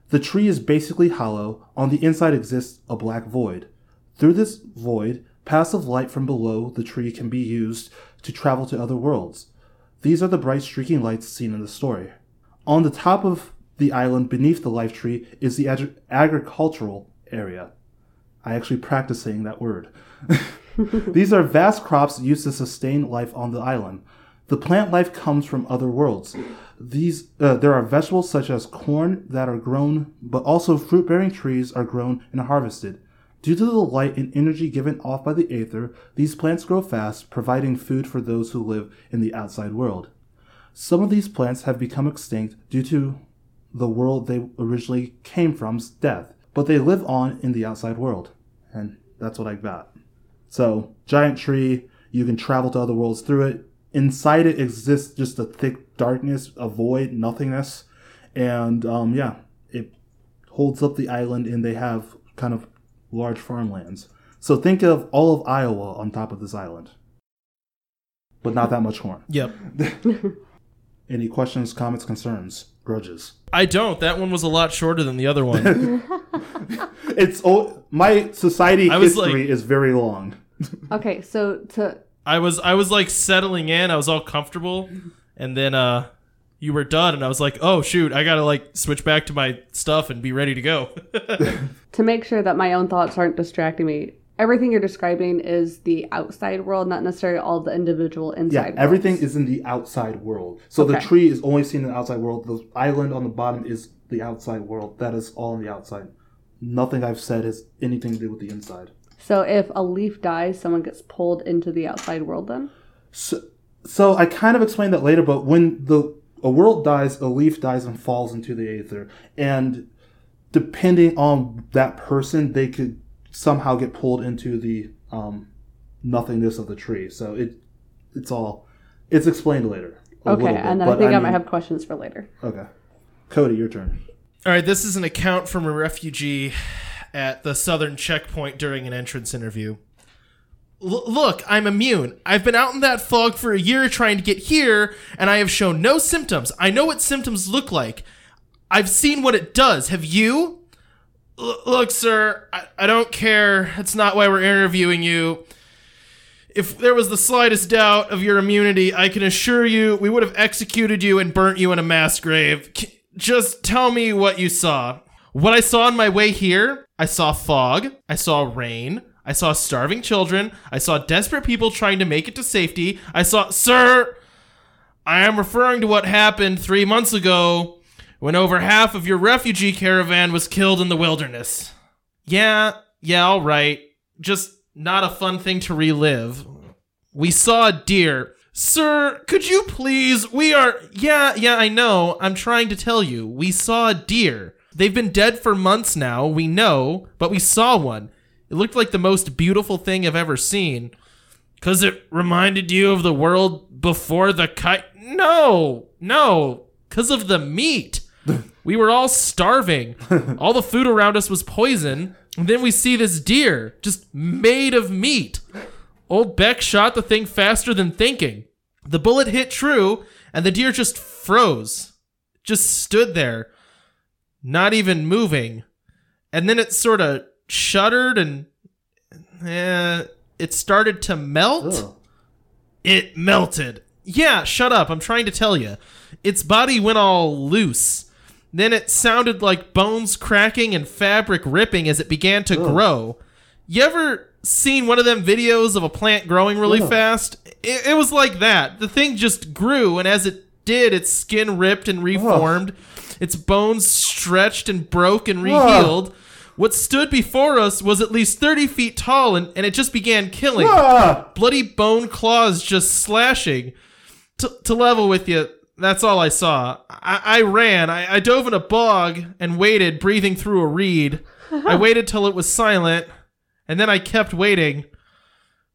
The tree is basically hollow. On the inside exists a black void. Through this void, passive light from below the tree can be used to travel to other worlds. These are the bright streaking lights seen in the story. On the top of the island beneath the life tree is the ag- agricultural area. I actually practice saying that word. These are vast crops used to sustain life on the island. The plant life comes from other worlds. These uh, there are vegetables such as corn that are grown, but also fruit-bearing trees are grown and harvested. Due to the light and energy given off by the aether, these plants grow fast, providing food for those who live in the outside world. Some of these plants have become extinct due to the world they originally came from's death, but they live on in the outside world. And that's what I got. So, giant tree, you can travel to other worlds through it. Inside it exists just a thick darkness, a void, nothingness. And um, yeah, it holds up the island and they have kind of large farmlands. So think of all of Iowa on top of this island. But not that much corn. Yep. Any questions, comments, concerns, grudges? I don't. That one was a lot shorter than the other one. It's oh, my society I was history like- is very long. okay. So to I was I was like settling in. I was all comfortable, and then uh, you were done, and I was like, oh shoot, I gotta like switch back to my stuff and be ready to go. to make sure that my own thoughts aren't distracting me. Everything you're describing is the outside world, not necessarily all the individual inside Yeah, inside. everything is in the outside world. So the tree is only seen in the outside world. The island on the bottom is the outside world. That is all in the outside. Nothing I've said has anything to do with the inside. So if a leaf dies, someone gets pulled into the outside world. Then So, so I kind of explained that later, but when the a world dies, a leaf dies and falls into the aether, and depending on that person, they could somehow get pulled into the um, nothingness of the tree. So it it's all it's explained later. okay, bit, and then I but think I, mean- might have questions for later. Okay, Cody, your turn. all right, this is an account from a refugee at the southern checkpoint during an entrance interview. Look, I'm immune. I've been out in that fog for a year trying to get here, and I have shown no symptoms. I know what symptoms look like. I've seen what it does. Have you? L- look, sir, I-, I don't care. That's not why we're interviewing you. If there was the slightest doubt of your immunity, I can assure you we would have executed you and burnt you in a mass grave. C- just tell me what you saw. What I saw on my way here, I saw fog, I saw rain, I saw starving children, I saw desperate people trying to make it to safety. I saw, sir, I am referring to what happened three months ago when over half of your refugee caravan was killed in the wilderness. Yeah, yeah, all right. Just not a fun thing to relive. We saw a deer. Sir, could you please? We are. Yeah, yeah, I know. I'm trying to tell you. We saw a deer. They've been dead for months now, we know, but we saw one. It looked like the most beautiful thing I've ever seen. Because it reminded you of the world before the kite. No, no, because of the meat. we were all starving. all the food around us was poison. And then we see this deer just made of meat. Old Beck shot the thing faster than thinking. The bullet hit true, and the deer just froze. Just stood there, not even moving. And then it sort of shuddered and eh, it started to melt. Ugh. It melted. Yeah, shut up. I'm trying to tell you. Its body went all loose. Then it sounded like bones cracking and fabric ripping as it began to grow. You ever seen one of them videos of a plant growing really Ugh. fast? It, it was like that. The thing just grew, and as it did, its skin ripped and reformed. Its bones stretched and broke and rehealed. What stood before us was at least 30 feet tall, and, and it just began killing Ah! bloody bone claws just slashing. To, to level with you, that's all I saw. I, I ran. I, I dove in a bog and waited, breathing through a reed. I waited till it was silent, and then I kept waiting.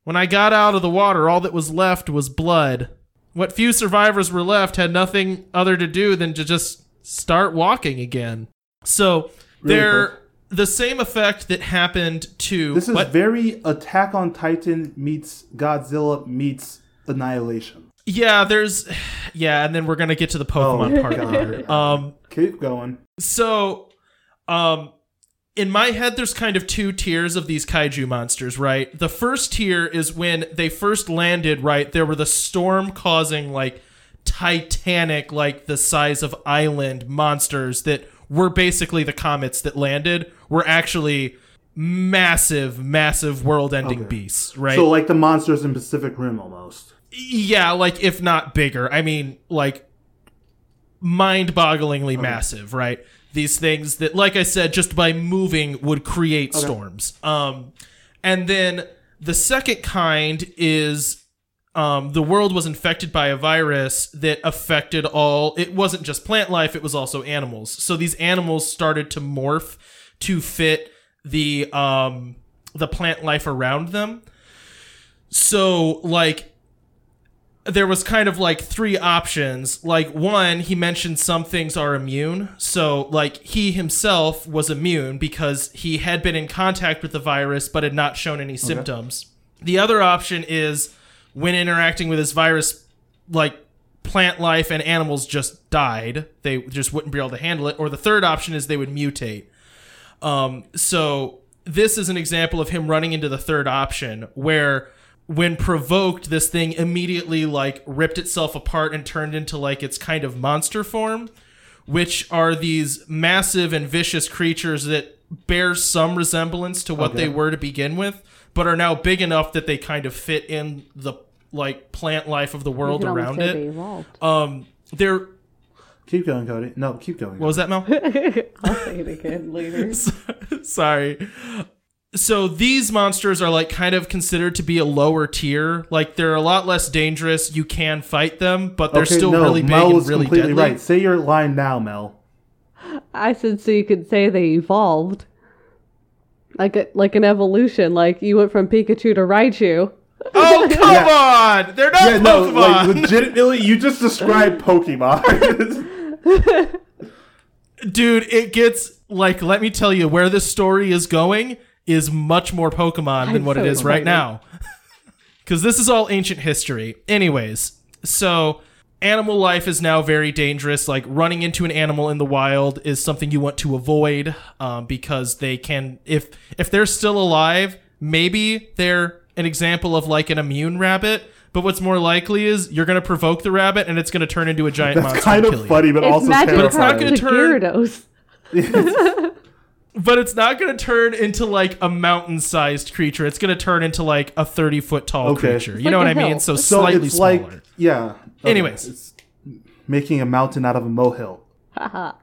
When I got out of the water, all that was left was blood. What few survivors were left had nothing other to do than to just start walking again. So Really they're quick. The same effect that happened to This is what? very Attack on Titan meets Godzilla meets Annihilation. Yeah, there's yeah, and then we're gonna get to the Pokemon Oh, part God. Um, Keep going. so, um, in my head, there's kind of two tiers of these kaiju monsters, right? The first tier is when they first landed, right? There were the storm causing like titanic, like the size of island monsters that were basically the comets that landed, were actually massive, massive world ending Okay. beasts, right? So like the monsters in Pacific Rim almost. Yeah, like if not bigger. I mean, like mind-bogglingly massive, right? These things that like I said just by moving would create storms. Um and then the second kind is um, the world was infected by a virus that affected all it wasn't just plant life it was also animals so these animals started to morph to fit the um the plant life around them so like there was kind of like three options. Like one, he mentioned some things are immune. So like he himself was immune because he had been in contact with the virus but had not shown any symptoms. The other option is when interacting with this virus like plant life and animals just died. They just wouldn't be able to handle it. Or the third option is they would mutate. Um, so this is an example of him running into the third option where when provoked this thing immediately like ripped itself apart and turned into like its kind of monster form which are these massive and vicious creatures that bear some resemblance to what Okay. they were to begin with but are now big enough that they kind of fit in the like plant life of the You world can around say it They evolved. um they're Keep going, Cody. No, keep going. what was that mel I'll say it again later. Sorry. So these monsters are like kind of considered to be a lower tier. Like they're a lot less dangerous. You can fight them, but they're okay, still no, really big Mel and really completely deadly. right. Say your line now, Mel. I said so you could say they evolved. Like a, like an evolution, like you went from Pikachu to Raichu. Oh come on! They're not Yeah, no, like Pokemon, legitimately, you just described Pokemon. dude. It gets like let me tell you where this story is going is much more Pokemon than I'm what it so is right now. because this is all ancient history. Anyways, so animal life is now very dangerous. Like running into an animal in the wild is something you want to avoid um, because they can, if if they're still alive, maybe they're an example of like an immune rabbit. But what's more likely is you're going to provoke the rabbit and it's going to turn into a giant That's monster kind of funny, but It's also magic But it's not terrifying. gonna cards turn- to Gyarados. But it's not going to turn into like a mountain-sized creature. It's going to turn into like a 30-foot tall Okay. creature. You like know what a I mean? So, So slightly it's smaller. like, yeah. Okay, Anyways. it's making a mountain out of a molehill,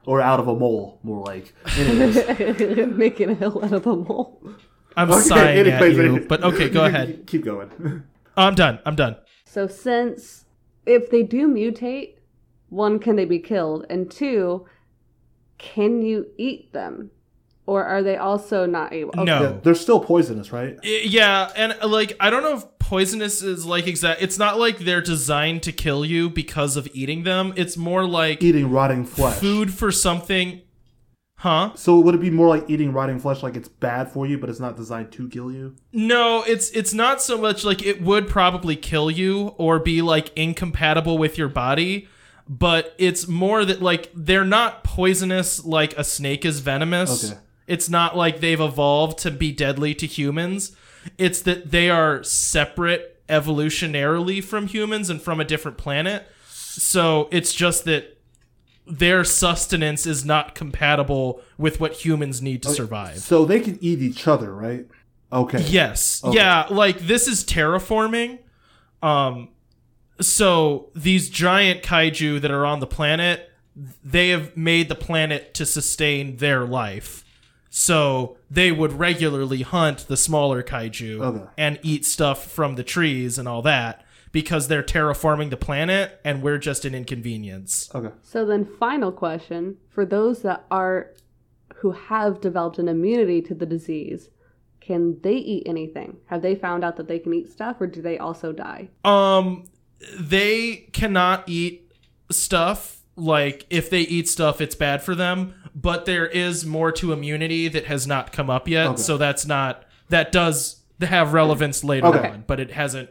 or out of a mole, more like. Anyways, Making a hill out of a mole. I'm Okay, sighing at you, but okay, go ahead. Keep going. I'm done. I'm done. So since if they do mutate, one, can they be killed? And two, can you eat them? Or are they also not able? No. Yeah, they're still poisonous, right? Yeah, and like I don't know if poisonous is like exact. It's not like they're designed to kill you because of eating them. It's more like Eating rotting flesh. food for something. Huh? So would it be more like eating rotting flesh, like it's bad for you, but it's not designed to kill you? No, it's it's not so much like it would probably kill you or be like incompatible with your body, but it's more that like they're not poisonous like a snake is venomous. Okay. It's not like they've evolved to be deadly to humans. It's that they are separate evolutionarily from humans and from a different planet. So it's just that their sustenance is not compatible with what humans need to survive. So they can eat each other, right? Okay. Yes. Okay. Yeah, like this is terraforming. Um so these giant kaiju that are on the planet, they have made the planet to sustain their life. So they would regularly hunt the smaller kaiju Okay. and eat stuff from the trees and all that because they're terraforming the planet and we're just an inconvenience. Okay. So then, final question for those that are who have developed an immunity to the disease, can they eat anything? Have they found out that they can eat stuff, or do they also die? Um, they cannot eat stuff. Like if they eat stuff, it's bad for them. But there is more to immunity that has not come up yet. Okay. So that's not that does have relevance later Okay. on, but it hasn't.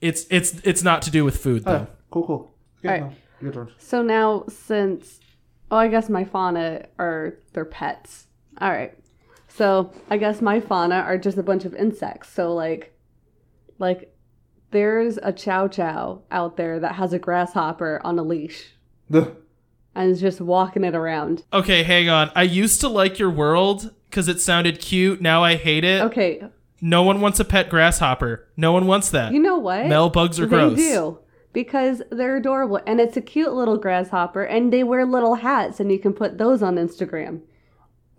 It's it's it's not to do with food though. Okay. Cool. Cool. Okay, Alright. no, your turn. So now, since oh, I guess my fauna are their pets. All right. So I guess my fauna are just a bunch of insects. So like, like there's a chow chow out there that has a grasshopper on a leash The and is just walking it around. Okay, hang on. I used to like your world because it sounded cute. Now I hate it. Okay, No one wants a pet grasshopper. No one wants that. you know what? Mel bugs are they gross. do because they're adorable and it's a cute little grasshopper and they wear little hats and you can put those on Instagram.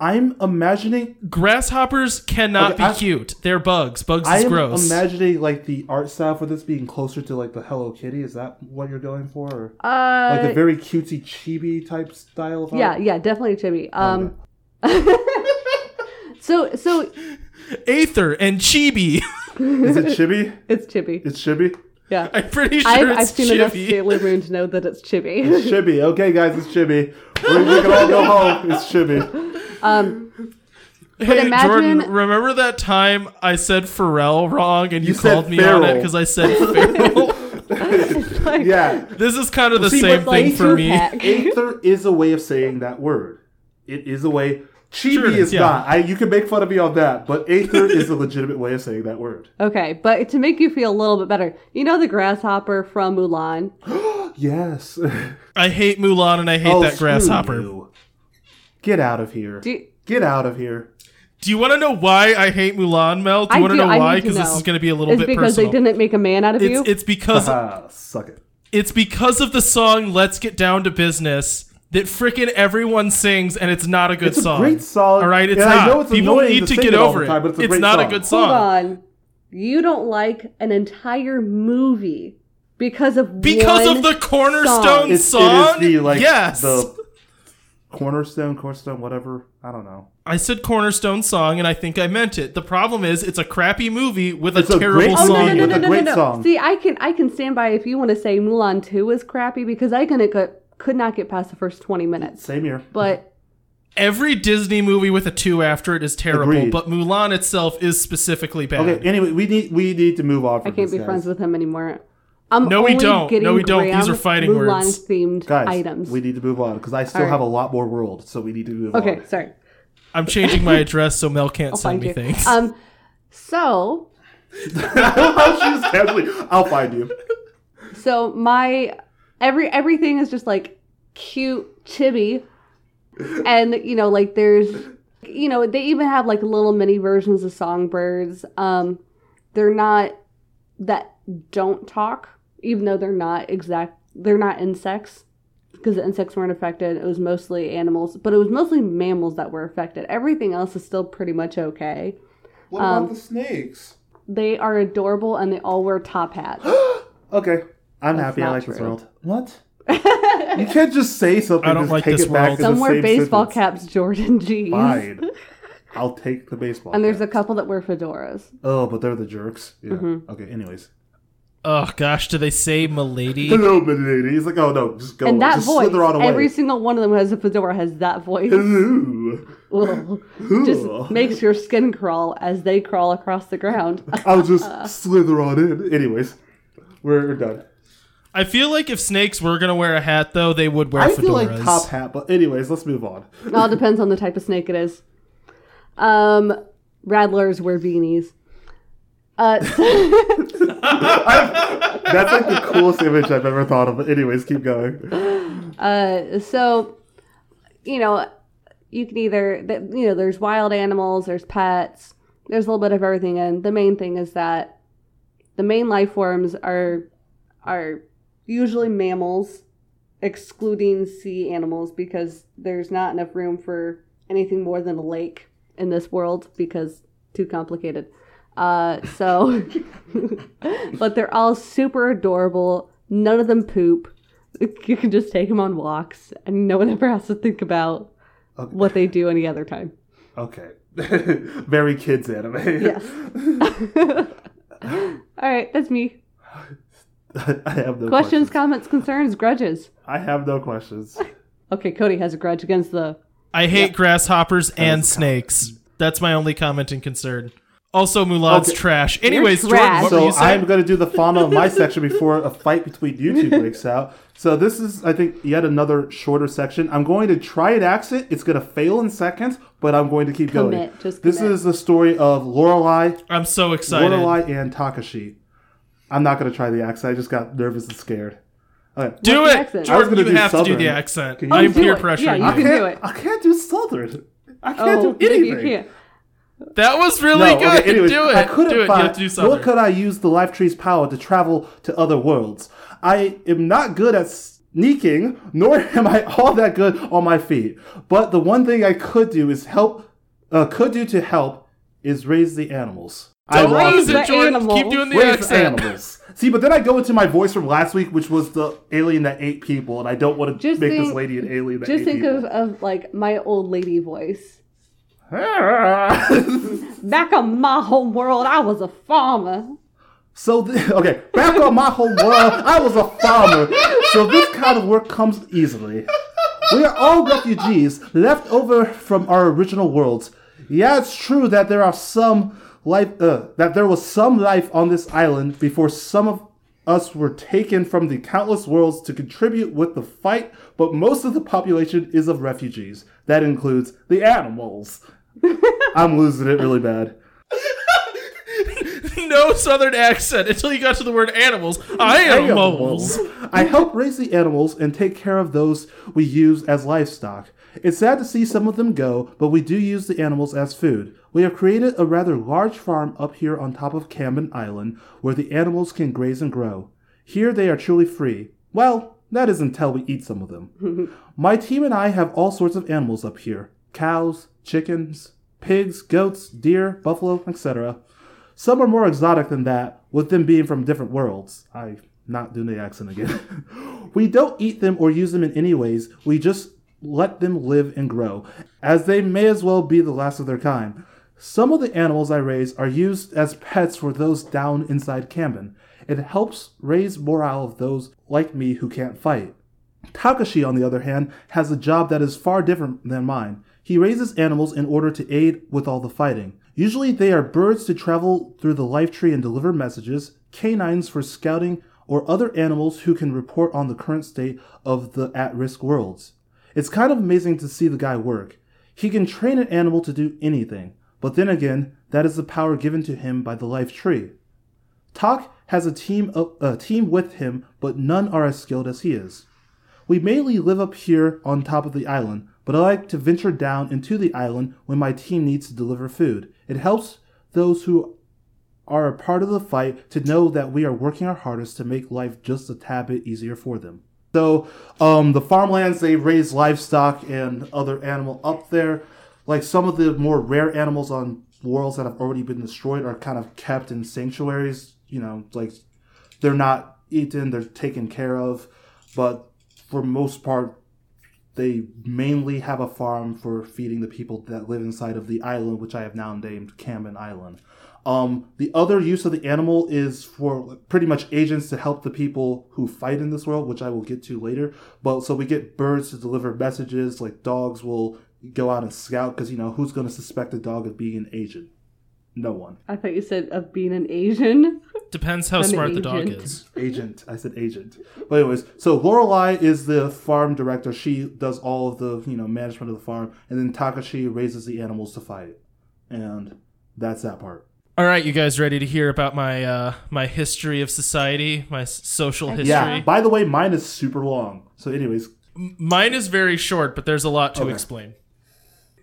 I'm imagining. Grasshoppers cannot Okay, be I- cute. They're bugs. Bugs is gross. I is am gross. imagining like the art style for this being closer to like the Hello Kitty. Is that what you're going for? Or, Uh, like a very cutesy chibi type style of yeah, art? yeah, definitely chibi. Um, so so Aether and Chibi. Is it chibi? it's chibi. It's chibi. Yeah, I'm pretty sure I've, it's I've seen enough Sailor Moon to know that it's chibi. It's Chibi. Okay, guys, it's chibi. We, we can all go home. It's chibi. um, Hey, imagine- Jordan, remember that time I said Pharrell wrong and you, You called me on it because I said feral? like, Yeah. this is kind of the See, same but thing like for me. two-pack. Aether is a way of saying that word. It is a way. Chibi Sure it is is, yeah. not. I, you can make fun of me on that, but Aether is a legitimate way of saying that word. Okay, but to make you feel a little bit better, you know the grasshopper from Mulan. Yes. I hate Mulan and I hate Oh, that grasshopper. you. Get out of here. You, Get out of here. Do you want to know why I hate Mulan, Mel? Do you I want to know I why? Because this is going to be a little it's bit because personal. they didn't make a man out of you. it's, it's because Ah, suck it. it's because of the song "Let's Get Down to Business" that freaking everyone sings, and it's not a good song. It's a song. great song. All right, it's and not. I know it's People need to to get it over the it. time, but it's a it's great not a song. good Hold song on, you don't like an entire movie because of because one of the cornerstone song. It's, song. it is the like yes, the cornerstone, cornerstone, whatever. I don't know. I said cornerstone song, and I think I meant it. The problem is, it's a crappy movie with It's a a terrible great Oh song. no no no no no no no! See, I can I can stand by if you want to say Mulan Two is crappy because I couldn't could, could not get past the first twenty minutes. Same here. But Every Disney movie with a two after it is terrible, Agreed. but Mulan itself is specifically bad. Okay. Anyway, we need we need to move on. From I can't this, be guys. friends with him anymore. I'm No, we only don't. Getting No, we don't. These are fighting Mulan words. themed Guys, items. we need to move on because I still All right. have a lot more world, so we need to move okay, on. Okay, sorry. I'm changing my address so Mel can't I'll send me you. things. Um, so She's casually. I'll find you. so my every everything is just like cute chibi, and you know like there's you know they even have like little mini versions of songbirds. Um, they're not that don't talk, even though they're not exact. They're not insects because the insects weren't affected. It was mostly animals, but it was mostly mammals that were affected. Everything else is still pretty much okay. What Um, about the snakes? They are adorable and they all wear top hats. Okay, I'm That's happy. I not like this world. What? you can't just say something. I don't just like take this it back world. to Some wear baseball sentence. caps, Jordan jeans. Fine. I'll take the baseball. And there's a couple that wear fedoras. Oh, but they're the jerks. Yeah. Mm-hmm. Okay. Anyways. oh gosh, do they say milady? Hello, lady. He's like, oh no, just go. and that just voice, slither on away. every single one of them who has a fedora has that voice. Hello. Ugh. Ugh. Just makes your skin crawl as they crawl across the ground. I'll just slither on in. Anyways, we're done. I feel like if snakes were gonna wear a hat, though, they would wear I fedoras. feel like top hat, but anyways, let's move on. It all depends on the type of snake it is. Um, Radlers wear beanies. Uh, That's like the coolest image I've ever thought of. But anyways, keep going. Uh, so, you know, you can either, th- you know, there's wild animals, there's pets, there's a little bit of everything, and the main thing is that the main life forms are are usually mammals, excluding sea animals because there's not enough room for anything more than a lake in this world because too complicated. Uh, so, but they're all super adorable. None of them poop. You can just take them on walks, and no one ever has to think about Okay. what they do any other time. Okay. Very kids anime. Yes. all right, that's me. I have no Questions, questions. comments, concerns, grudges. I have no questions. Okay, Cody has a grudge against the. I hate grasshoppers and is a snakes. That's my only comment and concern. Also, Mulan's Okay. trash. Anyways, trash. Jordan, what were so you saying? I'm going to do the final of my section before a fight between you two breaks out. So this is, I think, yet another shorter section. I'm going to try an accent. It's going to fail in seconds, but I'm going to keep going. Commit, just this commit. is the story of Lorelai, I'm so excited. Lorelai and Takashi. I'm not going to try the accent. I just got nervous and scared. Okay. Do What's it, accent? I Jordan. You do have to do the accent. Can you- I'm peer pressure. Yeah, you I can can't, do it. I can't do Southern. I can't Oh, do anything. maybe you can't. That was really No, good. okay, anyways, do it. I couldn't do it. find, you have to do something. Nor could I use the life tree's power to travel to other worlds. I am not good at sneaking, nor am I all that good on my feet. But the one thing I could do is help. Uh, could do to help is raise the animals. I Don't it. it, Jordan. animals. Keep doing the Raise the accent. animals. See, but then I go into my voice from last week, which was the alien that ate people, and I don't want to Just make this lady an alien that Just ate think people. of, of like my old lady voice. Back on my home world, I was a farmer. So th- okay, back on my home world, I was a farmer. So this kind of work comes easily. We are all refugees left over from our original worlds. Yeah, it's true that there are some life uh, that there was some life on this island before some of us were taken from the countless worlds to contribute with the fight, but most of the population is of refugees. That includes the animals. I'm losing it really bad. no southern accent until you got to the word animals. I am moles. I help raise the animals and take care of those we use as livestock. It's sad to see some of them go, but we do use the animals as food. We have created a rather large farm up here on top of Camden Island where the animals can graze and grow. Here they are truly free. Well, that is until we eat some of them. My team and I have all sorts of animals up here cows, chickens, pigs, goats, deer, buffalo, etc. Some are more exotic than that, with them being from different worlds. I not doing the accent again. we don't eat them or use them in any ways. We just let them live and grow, as they may as well be the last of their kind. Some of the animals I raise are used as pets for those down inside Camden. It helps raise morale of those like me who can't fight. Takashi, on the other hand, has a job that is far different than mine. He raises animals in order to aid with all the fighting. Usually they are birds to travel through the life tree and deliver messages, canines for scouting, or other animals who can report on the current state of the at risk worlds. It's kind of amazing to see the guy work. He can train an animal to do anything, but then again, that is the power given to him by the life tree. Tak has a team, a team with him, but none are as skilled as he is. We mainly live up here on top of the island, but I like to venture down into the island when my team needs to deliver food. It helps those who are a part of the fight to know that we are working our hardest to make life just a tad bit easier for them. So, um, the farmlands they raise livestock and other animal up there. Like some of the more rare animals on worlds that have already been destroyed are kind of kept in sanctuaries. You know, like they're not eaten, they're taken care of. But for most part, they mainly have a farm for feeding the people that live inside of the island, which I have now named Camden Island. Um, the other use of the animal is for pretty much agents to help the people who fight in this world, which I will get to later. But so we get birds to deliver messages, like dogs will go out and scout because you know who's going to suspect a dog of being an agent? No one. I thought you said of being an Asian. Depends how An smart the dog is. Agent. I said agent. But anyways, so Lorelai is the farm director. She does all of the you know management of the farm, and then Takashi raises the animals to fight, and that's that part. All right, you guys ready to hear about my uh, my history of society, my social history? Yeah. By the way, mine is super long. So, anyways, Mine is very short, but there's a lot to Okay. explain.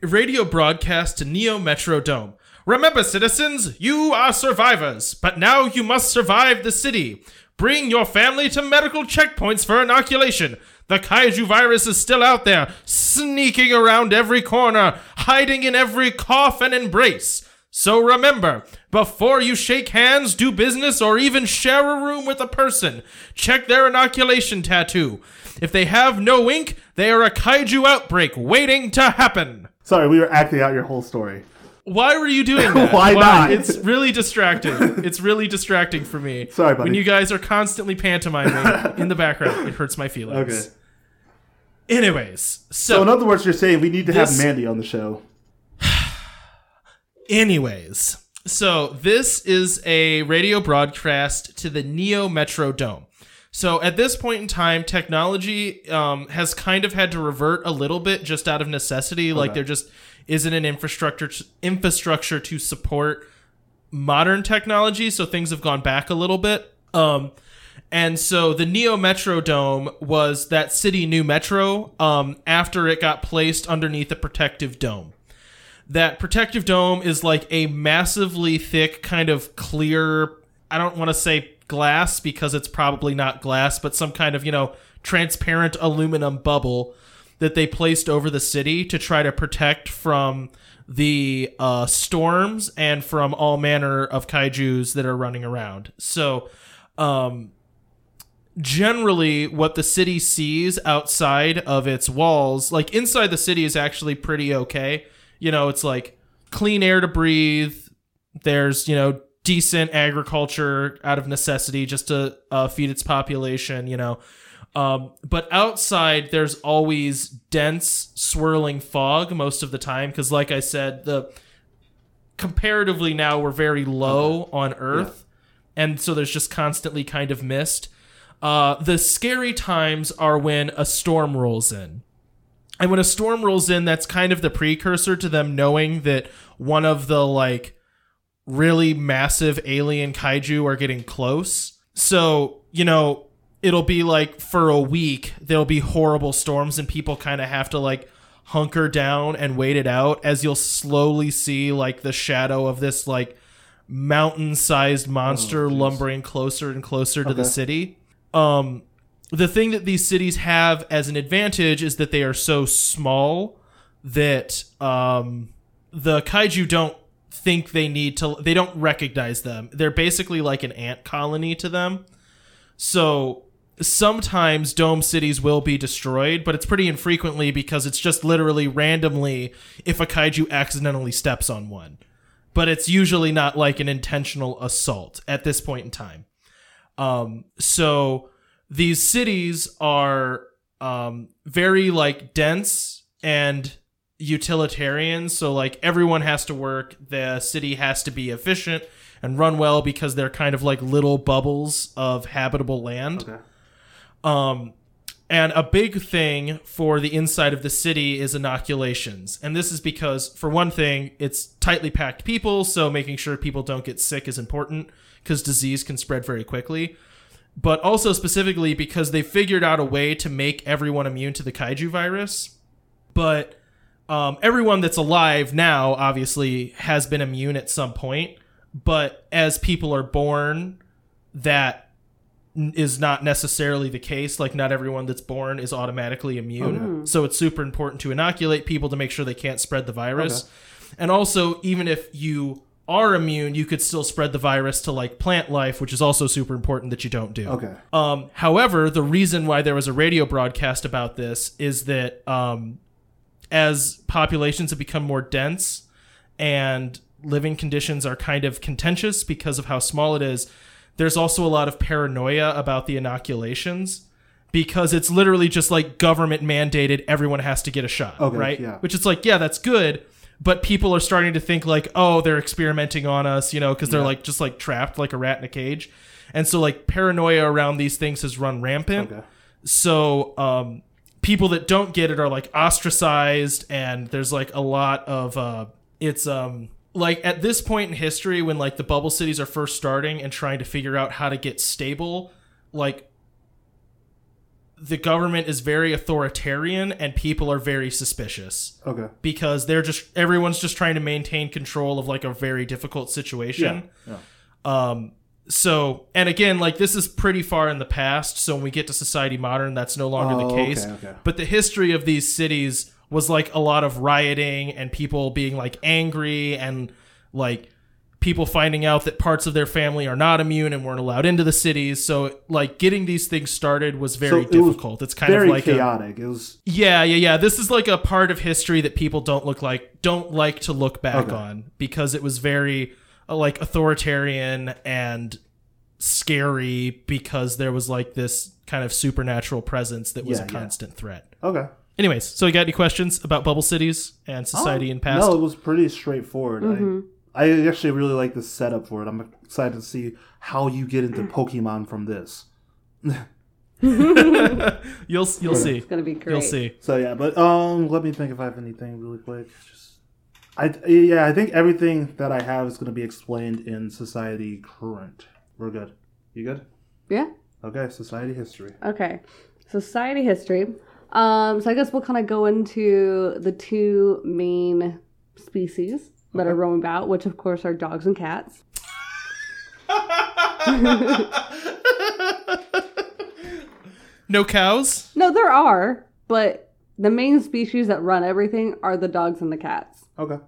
Radio broadcast to Neo Metro Dome. Remember, citizens, you are survivors, but now you must survive the city. Bring your family to medical checkpoints for inoculation. The kaiju virus is still out there, sneaking around every corner, hiding in every cough and embrace. So remember, before you shake hands, do business, or even share a room with a person, check their inoculation tattoo. If they have no ink, they are a kaiju outbreak waiting to happen. sorry, we were acting out your whole story. Why were you doing that? Why not? It's really distracting. It's really distracting for me. Sorry, buddy. When you guys are constantly pantomiming in the background, it hurts my feelings. Okay. Anyways, So, so in other words, you're saying we need to This- have Mandy on the show. Anyways, so this is a radio broadcast to the Neo Metro Dome. So at this point in time, technology um, has kind of had to revert a little bit just out of necessity. Like there just isn't an infrastructure infrastructure to support modern technology, so things have gone back a little bit. Um, and so the Neo Metro Dome was that city new metro um, after it got placed underneath a protective dome that protective dome is like a massively thick kind of clear i don't want to say glass because it's probably not glass but some kind of you know transparent aluminum bubble that they placed over the city to try to protect from the uh, storms and from all manner of kaijus that are running around. So um generally what the city sees outside of its walls like inside the city is actually pretty okay you know it's like clean air to breathe. There's you know decent agriculture out of necessity just to uh, feed its population you know. Um, but outside there's always dense swirling fog most of the time because like i said the comparatively now we're very low on earth and so there's just constantly kind of mist. Uh, the scary times are when a storm rolls in. And when a storm rolls in, that's kind of the precursor to them knowing that one of the like really massive alien kaiju are getting close. So, you know, it'll be like for a week, there'll be horrible storms and people kind of have to like hunker down and wait it out as you'll slowly see like the shadow of this like mountain sized monster lumbering closer and closer to the city. Um, the thing that these cities have as an advantage is that they are so small that um, the kaiju don't think they need to they don't recognize them. They're basically like an ant colony to them. So sometimes dome cities will be destroyed but it's pretty infrequently because it's just literally randomly if a kaiju accidentally steps on one. But it's usually not like an intentional assault at this point in time. Um, so these cities are um, very like dense and utilitarian. So like everyone has to work. The city has to be efficient and run well because they're kind of like little bubbles of habitable land. Okay. Um, and a big thing for the inside of the city is inoculations. And this is because, for one thing, it's tightly packed people, so making sure people don't get sick is important because disease can spread very quickly. But also specifically because they figured out a way to make everyone immune to the kaiju virus. But um, everyone that's alive now, obviously, has been immune at some point. But as people are born, that is not necessarily the case. Like, not everyone that's born is automatically immune. So, it's super important to inoculate people to make sure they can't spread the virus. And also, even if you are immune, you could still spread the virus to like plant life, which is also super important that you don't do. Okay. Um, however, the reason why there was a radio broadcast about this is that um, as populations have become more dense and living conditions are kind of contentious because of how small it is, there's also a lot of paranoia about the inoculations because it's literally just like government mandated everyone has to get a shot, Okay, right? yeah. Which is like, yeah, that's good. But people are starting to think like, oh, they're experimenting on us, you know, because they're Yeah. like just like trapped like a rat in a cage. And so like paranoia around these things has run rampant. Okay. So um, people that don't get it are like ostracized, and there's like a lot of uh, it's um like at this point in history when like the bubble cities are first starting and trying to figure out how to get stable, like the government is very authoritarian and people are very suspicious Okay. because they're just everyone's just trying to maintain control of like a very difficult situation. Yeah. Um, so, and again, like this is pretty far in the past. So when we get to society modern, that's no longer Oh, the case. okay, okay. But the history of these cities was like a lot of rioting and people being like angry and like people finding out that parts of their family are not immune and weren't allowed into the cities. So like getting these things started was very So it was difficult. it's kind Very of like a, chaotic. it was yeah, yeah, yeah. This is like a part of history that people don't look like don't like to look back Okay. on because it was very uh, like authoritarian and scary because there was like this kind of supernatural presence that was Yeah, a yeah. constant threat. okay. Anyways, so you got any questions about bubble cities and society in past? Oh, No, it was pretty straightforward. I I actually really like the setup for it. I'm excited to see how you get into Pokemon from this. You'll you'll see. It's gonna be great. You'll see. So yeah, but um, let me think if I have anything really quick. Just, I yeah, I think everything that I have is going to be explained in Society Current. We're good. You good? Yeah. Okay, Society History. Okay. Society history. Um, so I guess we'll kind of go into the two main species that are roaming about, which of course are dogs and cats. No cows? No, there are, but the main species that run everything are the dogs and the cats. Okay.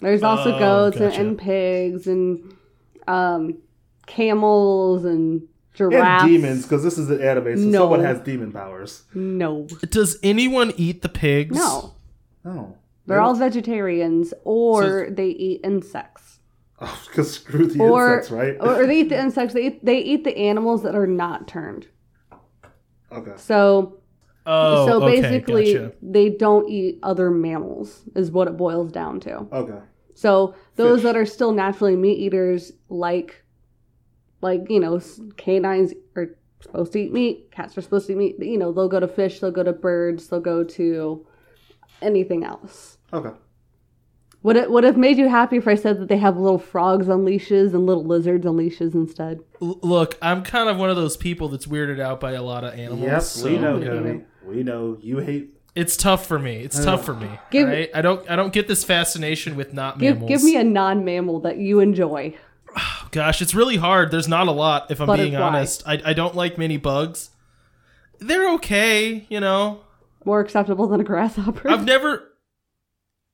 There's also Oh, goats and, gotcha. and pigs and um, camels and giraffes. And demons, because this is an anime, so No. someone has demon powers. No, Does anyone eat the pigs? no, Oh. They're all vegetarians or they eat insects. Oh, because screw the Or, insects, right? or they eat the insects. They eat, they eat the animals that are not turned. okay. So Oh, so okay, basically, gotcha. they don't eat other mammals. Is what it boils down to. Okay. So those Fish. that are still naturally meat eaters, like, like you know, canines are supposed to eat meat. Cats are supposed to eat meat. You know, they'll go to fish. They'll go to birds. They'll go to anything else. Okay. Would it would have made you happy if I said that they have little frogs on leashes and little lizards on leashes instead? L- look, I'm kind of one of those people that's weirded out by a lot of animals. Yep, so, we know, you know, Cody. We know you hate. It's tough for me. It's tough for me. Give- right? I don't. I don't get this fascination with not Give mammals. give me a non mammal that you enjoy. Gosh, it's really hard. There's not a lot. If I'm being honest, I I don't like many bugs. They're okay, you know. More acceptable than a grasshopper. I've never.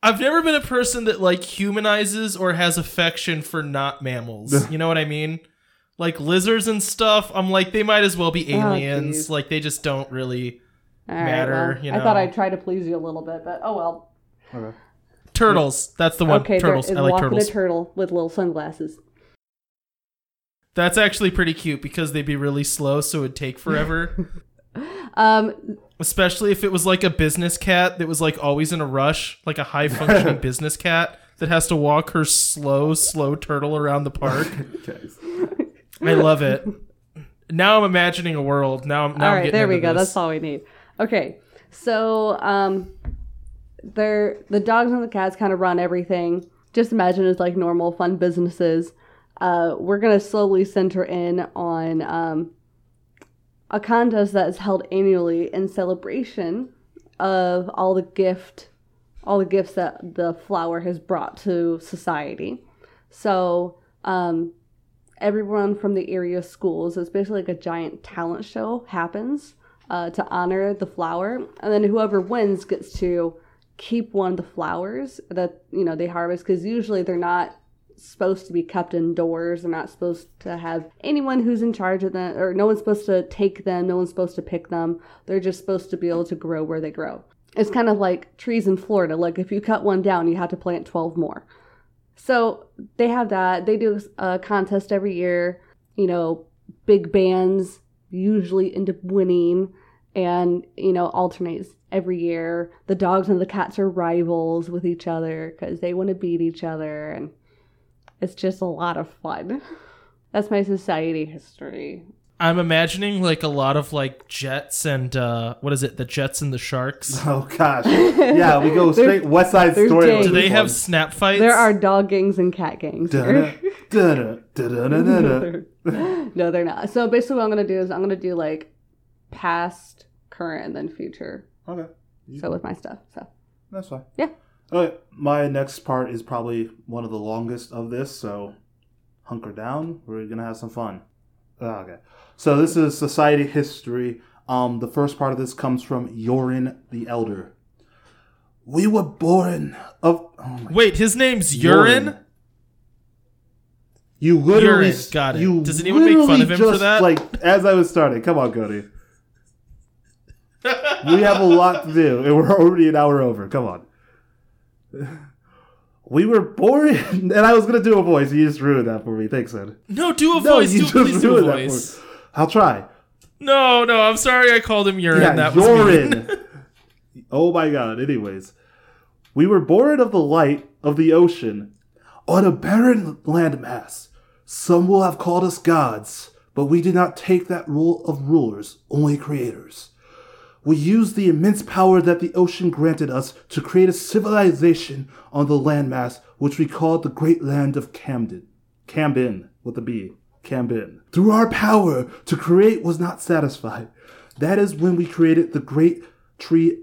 I've never been a person that like humanizes or has affection for not mammals. you know what I mean? Like lizards and stuff. I'm like they might as well be Oh, aliens. geez. like they just don't really. All right, matter, well, you I thought. I'd try to please you a little bit, but oh well. Okay. Turtles. That's the one. okay, turtles. there is I like turtles. a turtle with little sunglasses. That's actually pretty cute because they'd be really slow, so it'd take forever. Um, Especially if it was like a business cat that was like always in a rush, like a high functioning business cat that has to walk her slow, slow turtle around the park. I love it. Now I'm imagining a world. Now, I'm now all I'm getting there we go. this. That's all we need. Okay, so um, they're the dogs and the cats kind of run everything. Just imagine it's like normal fun businesses. Uh, we're gonna slowly center in on um, a contest that is held annually in celebration of all the gift, all the gifts that the flower has brought to society. So um, everyone from the area schools. It's basically like a giant talent show happens uh, to honor the flower, and then whoever wins gets to keep one of the flowers that you know they harvest because usually they're not supposed to be kept indoors. They're not supposed to have anyone who's in charge of them, or no one's supposed to take them. No one's supposed to pick them. They're just supposed to be able to grow where they grow. It's kind of like trees in Florida. Like if you cut one down, you have to plant twelve more. So they have that. They do a contest every year. You know, big bands usually end up winning and, you know, alternates every year. The dogs and the cats are rivals with each other because they want to beat each other. And it's just a lot of fun. That's my society history. I'm imagining like a lot of like jets and uh what is it? The jets and the sharks. Oh gosh. Yeah, we go straight West Side Story. Do they have snap fights? There are dog gangs and cat gangs. here. No, they're not. So basically, what I'm gonna do is I'm gonna do like past, current, and then future. Okay, So with my stuff. So that's fine. Yeah. Okay, my next part is probably one of the longest of this, so hunker down. We're gonna have some fun. Ah, Okay, so this is society history. Um, the first part of this comes from Yorin the Elder. We were born of. Oh Wait, his name's Urine? You literally Urine, got it. You Does anyone make fun of him for just, that? Like as I was starting, come on, Cody. we have a lot to do, and we're already an hour over. Come on. We were born, and I was gonna do a voice. You just ruined that for me. Thanks, Ed. No, do a No, voice. you Do, just please do a ruined that for voice. I'll try. No, no, I'm sorry I called him Urine. yeah, that was mean. Oh my god. Anyways, we were born of the light of the ocean on a barren landmass. Some will have called us gods, but we did not take that role of rulers, only creators. We used the immense power that the ocean granted us to create a civilization on the landmass which we called the Great Land of Camden. Cambin, with a B. Cambin. Through our power to create was not satisfied. That is when we created the great tree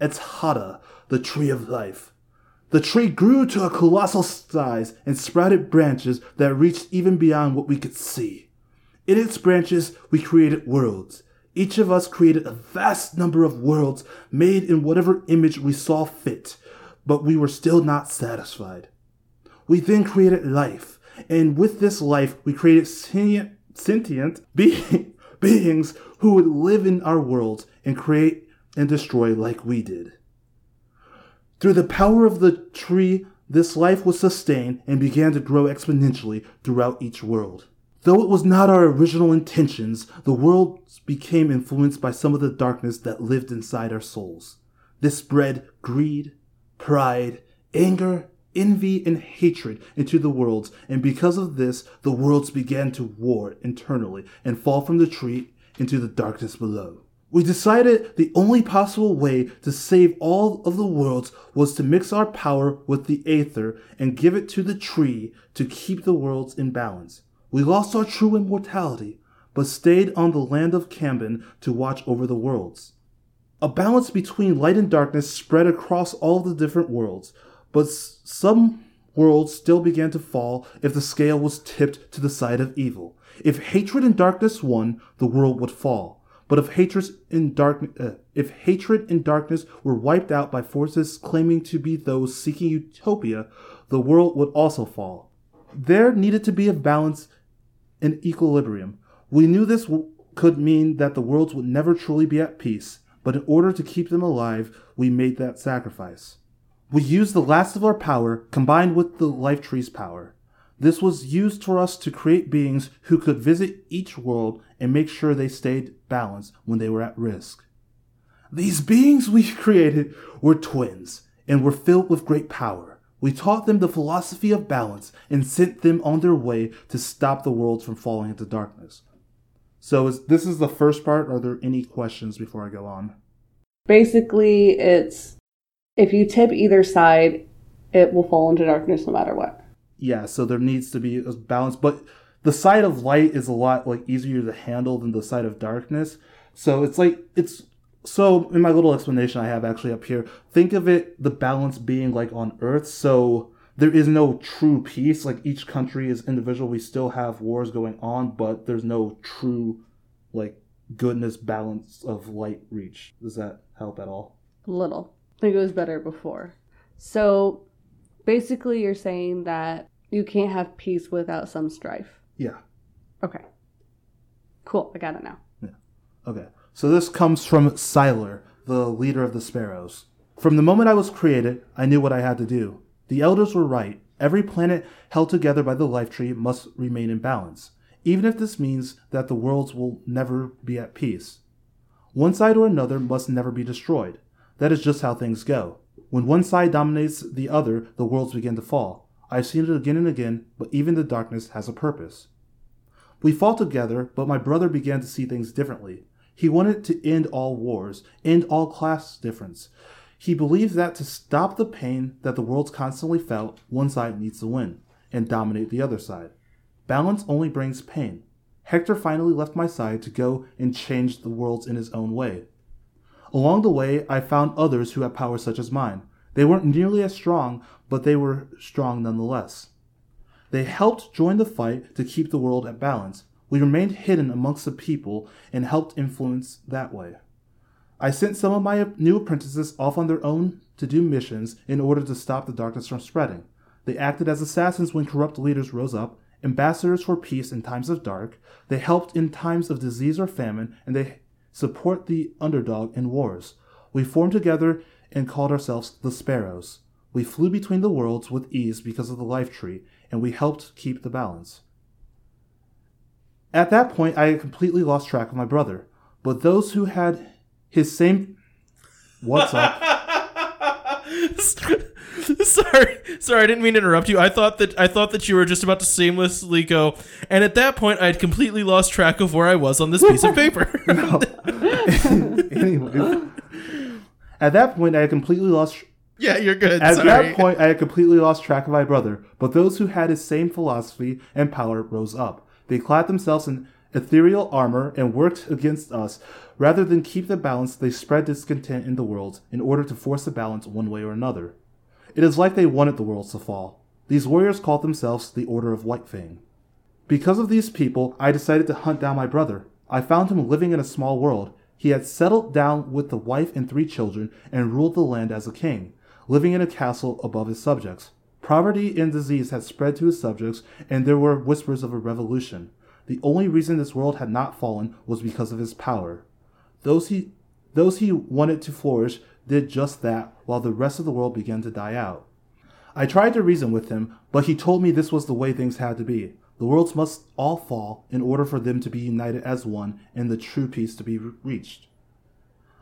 Etzhata, the tree of life. The tree grew to a colossal size and sprouted branches that reached even beyond what we could see. In its branches, we created worlds. Each of us created a vast number of worlds made in whatever image we saw fit, but we were still not satisfied. We then created life, and with this life, we created sentient, sentient be- beings who would live in our worlds and create and destroy like we did. Through the power of the tree, this life was sustained and began to grow exponentially throughout each world. Though it was not our original intentions, the worlds became influenced by some of the darkness that lived inside our souls. This spread greed, pride, anger, envy, and hatred into the worlds, and because of this, the worlds began to war internally and fall from the tree into the darkness below. We decided the only possible way to save all of the worlds was to mix our power with the aether and give it to the tree to keep the worlds in balance. We lost our true immortality, but stayed on the land of Cambin to watch over the worlds. A balance between light and darkness spread across all the different worlds, but some worlds still began to fall if the scale was tipped to the side of evil. If hatred and darkness won, the world would fall. But if hatred and dark, uh, if hatred and darkness were wiped out by forces claiming to be those seeking utopia, the world would also fall. There needed to be a balance and equilibrium. We knew this w- could mean that the worlds would never truly be at peace, but in order to keep them alive, we made that sacrifice. We used the last of our power combined with the life tree's power. This was used for us to create beings who could visit each world and make sure they stayed balanced when they were at risk. These beings we created were twins and were filled with great power. We taught them the philosophy of balance and sent them on their way to stop the world from falling into darkness. So is, this is the first part. Are there any questions before I go on? Basically, it's if you tip either side, it will fall into darkness no matter what. Yeah, so there needs to be a balance, but the side of light is a lot like easier to handle than the side of darkness. So it's like it's so in my little explanation I have actually up here, think of it the balance being like on Earth. So there is no true peace. Like each country is individual. We still have wars going on, but there's no true like goodness balance of light reach. Does that help at all? A little. I think it was better before. So basically, you're saying that you can't have peace without some strife. Yeah. Okay. Cool. I got it now. Yeah. Okay. So this comes from Siler, the leader of the sparrows. From the moment I was created, I knew what I had to do. The elders were right. Every planet held together by the life tree must remain in balance, even if this means that the worlds will never be at peace. One side or another must never be destroyed. That is just how things go. When one side dominates the other, the worlds begin to fall. I've seen it again and again, but even the darkness has a purpose. We fought together, but my brother began to see things differently. He wanted to end all wars, end all class difference. He believed that to stop the pain that the worlds constantly felt, one side needs to win and dominate the other side. Balance only brings pain. Hector finally left my side to go and change the world in his own way. Along the way, I found others who had powers such as mine. They weren't nearly as strong, but they were strong nonetheless. They helped join the fight to keep the world at balance. We remained hidden amongst the people and helped influence that way. I sent some of my new apprentices off on their own to do missions in order to stop the darkness from spreading. They acted as assassins when corrupt leaders rose up, ambassadors for peace in times of dark. They helped in times of disease or famine, and they support the underdog in wars. We formed together and called ourselves the Sparrows. We flew between the worlds with ease because of the life tree, and we helped keep the balance. At that point, I had completely lost track of my brother, but those who had his same. What's up? sorry, sorry, I didn't mean to interrupt you. I thought that I thought that you were just about to seamlessly go, and at that point, I had completely lost track of where I was on this piece of paper. Anyways, at that point, I had completely lost. yeah, you're good. At sorry. that point, I had completely lost track of my brother, but those who had his same philosophy and power rose up. They clad themselves in ethereal armor and worked against us. Rather than keep the balance, they spread discontent in the world in order to force the balance one way or another. It is like they wanted the worlds to fall. These warriors called themselves the Order of White Fang. Because of these people, I decided to hunt down my brother. I found him living in a small world. He had settled down with the wife and three children and ruled the land as a king, living in a castle above his subjects. Poverty and disease had spread to his subjects, and there were whispers of a revolution. The only reason this world had not fallen was because of his power. Those he, those he wanted to flourish did just that, while the rest of the world began to die out. I tried to reason with him, but he told me this was the way things had to be. The worlds must all fall in order for them to be united as one and the true peace to be re- reached.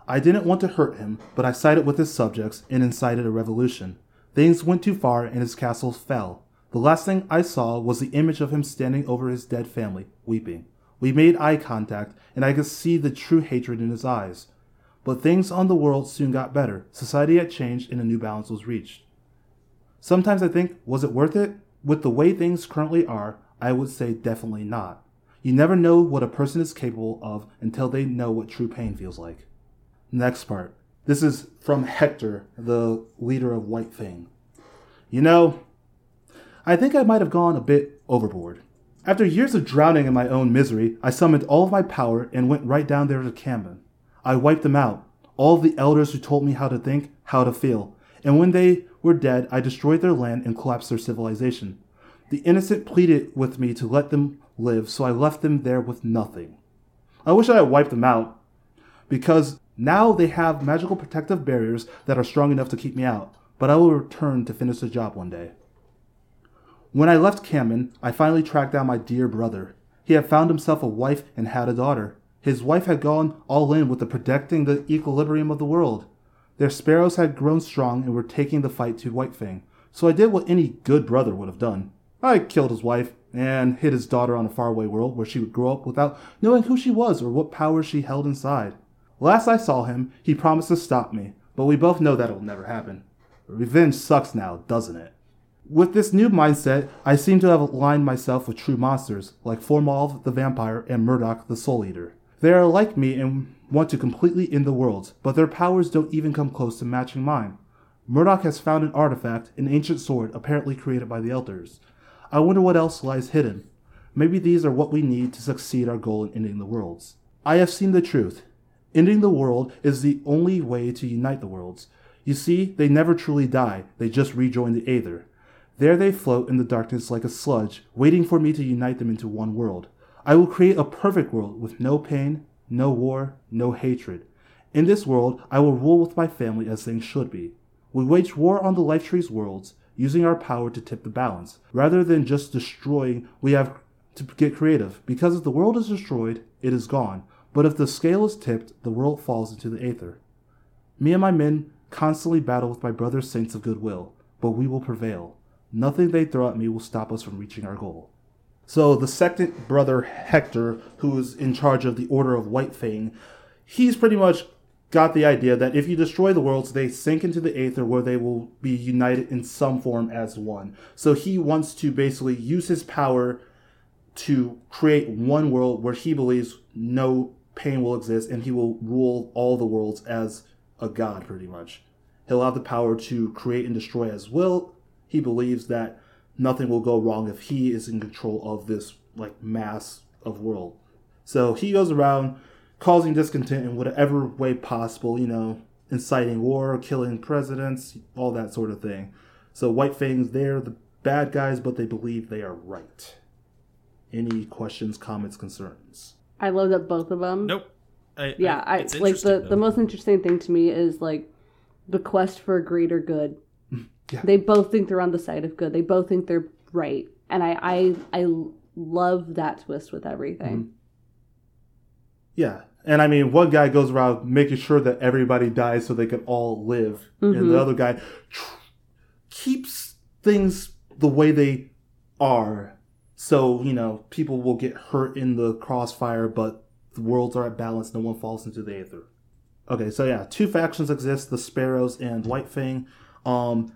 I didn't want to hurt him, but I sided with his subjects and incited a revolution. Things went too far and his castle fell. The last thing I saw was the image of him standing over his dead family, weeping. We made eye contact, and I could see the true hatred in his eyes. But things on the world soon got better. Society had changed and a new balance was reached. Sometimes I think, was it worth it? With the way things currently are, I would say definitely not. You never know what a person is capable of until they know what true pain feels like. Next part. This is from Hector, the leader of White Fang. You know, I think I might have gone a bit overboard. After years of drowning in my own misery, I summoned all of my power and went right down there to Cambin. I wiped them out, all the elders who told me how to think, how to feel, and when they were dead, I destroyed their land and collapsed their civilization. The innocent pleaded with me to let them live, so I left them there with nothing. I wish I had wiped them out, because now they have magical protective barriers that are strong enough to keep me out, but I will return to finish the job one day. When I left Cambin, I finally tracked down my dear brother. He had found himself a wife and had a daughter. His wife had gone all in with the protecting the equilibrium of the world. Their sparrows had grown strong and were taking the fight to Whitefang. So I did what any good brother would have done. I killed his wife and hid his daughter on a faraway world where she would grow up without knowing who she was or what powers she held inside. Last I saw him, he promised to stop me, but we both know that will never happen. Revenge sucks now, doesn't it? With this new mindset, I seem to have aligned myself with true monsters, like Formald the vampire and Murdoch the soul eater. They are like me and want to completely end the world, but their powers don't even come close to matching mine. Murdoch has found an artifact, an ancient sword apparently created by the elders. I wonder what else lies hidden. Maybe these are what we need to succeed our goal in ending the worlds. I have seen the truth. Ending the world is the only way to unite the worlds. You see, they never truly die, they just rejoin the Aether. There they float in the darkness like a sludge, waiting for me to unite them into one world. I will create a perfect world with no pain, no war, no hatred. In this world, I will rule with my family as things should be. We wage war on the Life Tree's worlds, using our power to tip the balance. Rather than just destroying, we have to get creative. Because if the world is destroyed, it is gone. But if the scale is tipped, the world falls into the Aether. Me and my men constantly battle with my brother's saints of goodwill, but we will prevail. Nothing they throw at me will stop us from reaching our goal. So the second brother, Hector, who is in charge of the Order of White Fang, he's pretty much got the idea that if you destroy the worlds, they sink into the Aether where they will be united in some form as one. So he wants to basically use his power to create one world where he believes no pain will exist and he will rule all the worlds as a god, pretty much. He'll have the power to create and destroy as will. He believes that nothing will go wrong if he is in control of this like mass of world. So he goes around causing discontent in whatever way possible, you know, inciting war, killing presidents, all that sort of thing. So Whitefang's they're the bad guys, but they believe they are right. Any questions, comments, concerns? I love that both of them. Nope. I, Yeah, I, it's like the interesting, the most interesting thing to me is like the quest for a greater good. Yeah. They both think they're on the side of good. They both think they're right, and I I I love that twist with everything. Yeah. And I mean, one guy goes around making sure that everybody dies so they can all live. And Mhm. the other guy tr- keeps things the way they are. So, you know, people will get hurt in the crossfire, but the worlds are at balance. No one falls into the Aether. Okay, so yeah, two factions exist the Sparrows and Whitefang. Um,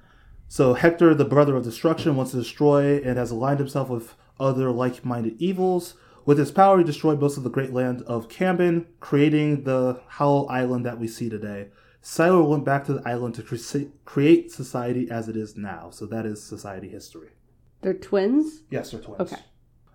so Hector, the brother of destruction, wants to destroy and has aligned himself with other like minded evils. With his power, he destroyed most of the great land of Cambin, creating the Howl Island that we see today. Siler went back to the island to cre- create society as it is now. So that is society history. They're twins. Yes, they're twins. Okay.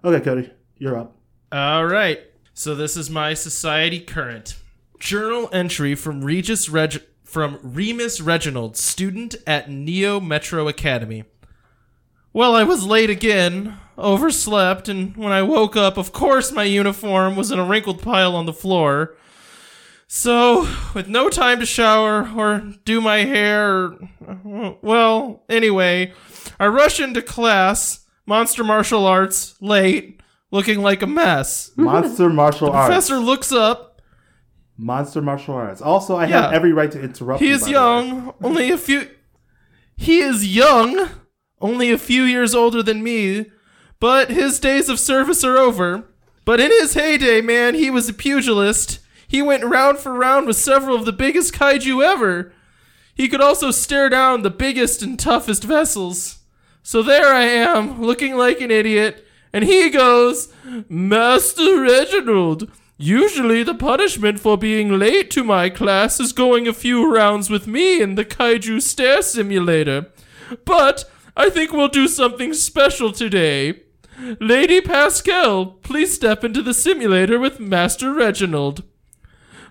Okay, Cody, you're up. All right. So this is my society current journal entry from Regis Reg from Remus Reginald, student at Neo Metro Academy. Well, I was late again, overslept, and when I woke up, of course my uniform was in a wrinkled pile on the floor. So, with no time to shower or do my hair, or, well, anyway, I rush into class, monster martial arts, late, looking like a mess. Monster martial arts. Professor looks up. Monster martial arts. Also, I Yeah. have every right to interrupt. He you, is the young, only a few. He is young, only a few years older than me, but his days of service are over. But in his heyday, man, he was a pugilist. He went round for round with several of the biggest kaiju ever. He could also stare down the biggest and toughest vessels. So there I am, looking like an idiot, and he goes, Master Reginald, usually the punishment for being late to my class is going a few rounds with me in the Kaiju Stare Simulator. But I think we'll do something special today. Lady Pascal, please step into the simulator with Master Reginald.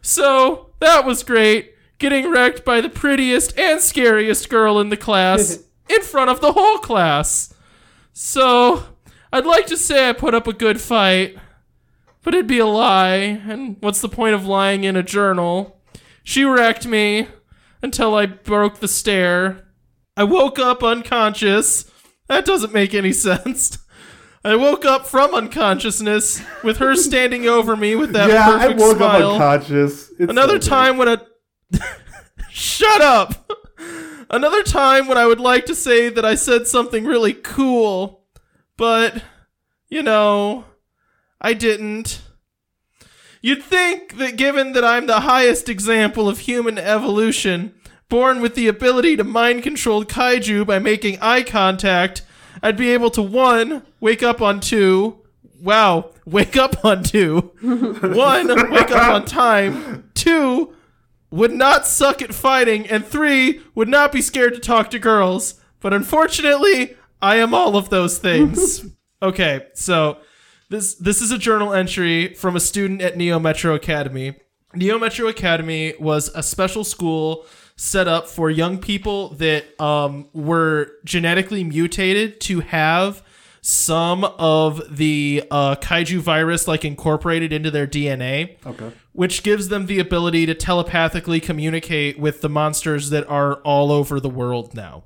So, that was great. Getting wrecked by the prettiest and scariest girl in the class in front of the whole class. So, I'd like to say I put up a good fight, but it'd be a lie, and what's the point of lying in a journal? She wrecked me until I broke the stare. I woke up unconscious. That doesn't make any sense. I woke up from unconsciousness with her standing over me with that yeah, I perfect woke smile. up unconscious. It's Another so time when a Shut up. Another time when I would like to say that I said something really cool, but you know, I didn't. You'd think that given that I'm the highest example of human evolution, born with the ability to mind control kaiju by making eye contact, I'd be able to one, wake up on two. Wow, wake up on two. one, wake up on time. Two, would not suck at fighting, and three, would not be scared to talk to girls. But unfortunately, I am all of those things. okay, so this this is a journal entry from a student at Neo Metro Academy. Neo Metro Academy was a special school set up for young people that um, were genetically mutated to have some of the uh, kaiju virus like incorporated into their DNA Okay. which gives them the ability to telepathically communicate with the monsters that are all over the world now.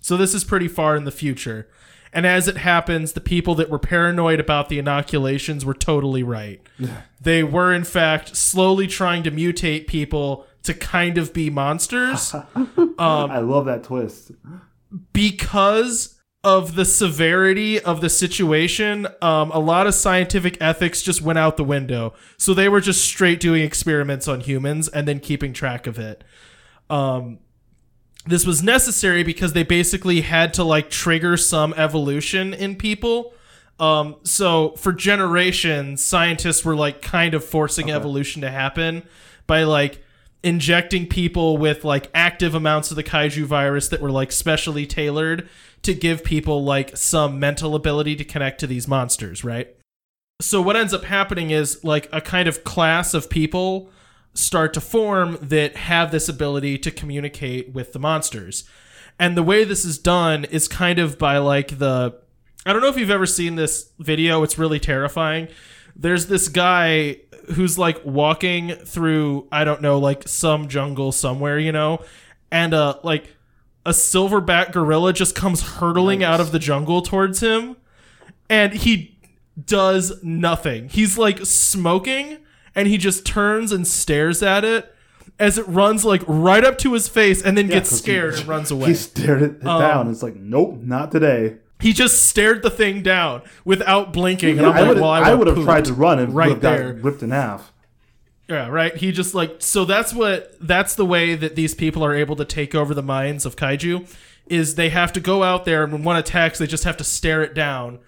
So this is pretty far in the future. And as it happens, the people that were paranoid about the inoculations were totally right. they were, in fact, slowly trying to mutate people to kind of be monsters I love that twist. because of the severity of the situation, um, a lot of scientific ethics just went out the window. So they were just straight doing experiments on humans and then keeping track of it. Um, this was necessary because they basically had to like trigger some evolution in people. Um, so for generations, scientists were like kind of forcing evolution to happen by like injecting people with like active amounts of the kaiju virus that were like specially tailored to give people like some mental ability to connect to these monsters, right? So what ends up happening is like a kind of class of people start to form that have this ability to communicate with the monsters. And the way this is done is kind of by like the I don't know if you've ever seen this video, it's really terrifying. There's this guy who's like walking through I don't know like some jungle somewhere, you know, and uh like a silverback gorilla just comes hurtling out of the jungle towards him and he does nothing. He's like smoking and he just turns and stares at it as it runs like right up to his face and then gets 'cause he- scared and runs away. He stared it Um, down. It's like, nope, not today. He just stared the thing down without blinking. And I'm I like, would well, I, I would have tried to run and right there. ripped in half. Yeah, right. He just like so that's what that's the way that these people are able to take over the minds of kaiju is they have to go out there and when one attacks they just have to stare it down